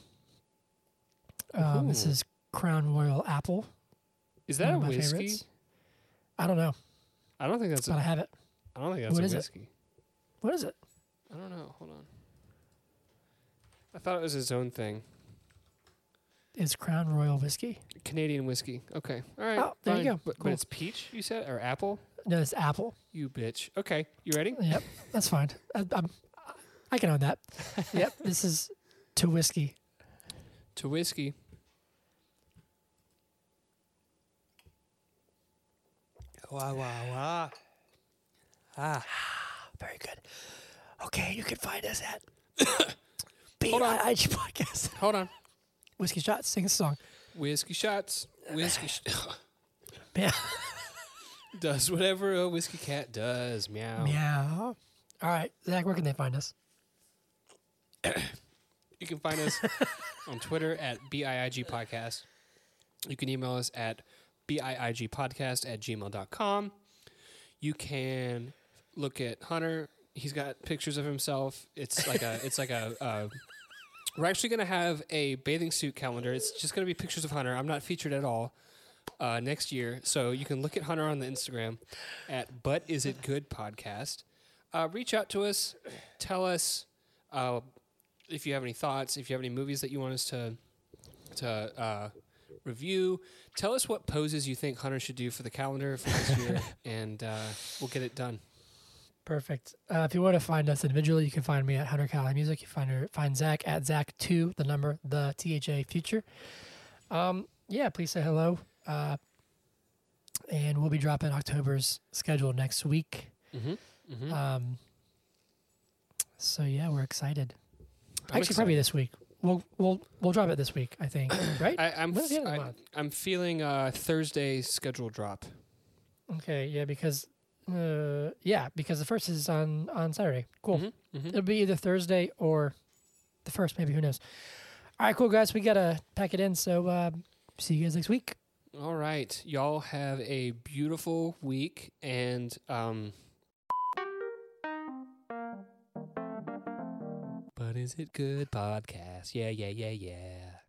S2: Um, this is Crown Royal Apple.
S1: Is that a
S2: one of my
S1: whiskey?
S2: favorites. I don't know,
S1: I don't think that's
S2: but I
S1: a.
S2: have it.
S1: I don't think that's
S2: What
S1: a
S2: is it?
S1: whiskey.
S2: What is it?
S1: I don't know. Hold on. I thought it was his own thing.
S2: It's Crown Royal whiskey.
S1: Canadian whiskey. Okay. All right.
S2: Oh, there you
S1: fine.
S2: go.
S1: But,
S2: Cool.
S1: but it's peach, you said, or apple?
S2: No, it's apple.
S1: You bitch. Okay. You ready?
S2: Yep, that's fine. I, I'm, I can own that. [LAUGHS] yep, this is to whiskey.
S1: To whiskey. Wow, wow, wow. Ah. [SIGHS]
S2: Very good. Okay, you can find us at [COUGHS]
S1: Hold on.
S2: BIIG Podcast.
S1: Hold on.
S2: Whiskey shots. Sing a song.
S1: Whiskey shots. Whiskey sh- [LAUGHS] [LAUGHS]
S2: Yeah.
S1: does whatever a whiskey cat does. Meow.
S2: Meow. All right, Zach, where can they find us?
S1: You can find us on Twitter at BIIG Podcast. You can email us at BIIGpodcast at gmail.com. You can look at Hunter. He's got pictures of himself. It's like a, it's like a, uh, we're actually going to have a bathing suit calendar. It's just going to be pictures of Hunter. I'm not featured at all uh, next year. So you can look at Hunter on the Instagram at But Is It Good Podcast. Uh, reach out to us. Tell us uh, if you have any thoughts, if you have any movies that you want us to to uh, review, tell us what poses you think Hunter should do for the calendar for next year, [LAUGHS] and uh, we'll get it done.
S2: Perfect. Uh, if you want to find us individually, you can find me at Hunter Cali Music. You find her, find Zach at Zach two, the number, the T H A future. Um, yeah, please say hello. Uh, and we'll be dropping October's schedule next week.
S1: Mm-hmm. Mm-hmm.
S2: Um, so yeah, we're excited. Actually, probably this week. We'll we'll we'll drop it this week. I think. [CLEARS THROAT] Right?
S1: I,
S2: the
S1: f-
S2: end of the
S1: I? I'm feeling uh, Thursday schedule drop.
S2: okay. Yeah, because uh, yeah, because the first is on on Saturday. Cool.
S1: Mhm, mhm.
S2: It'll be either Thursday or the first, maybe. Who knows? All right, cool guys. We gotta pack it in. So uh, see you guys next week.
S1: All right, y'all have a beautiful week, and um. Is it good podcast? Yeah, yeah, yeah, yeah.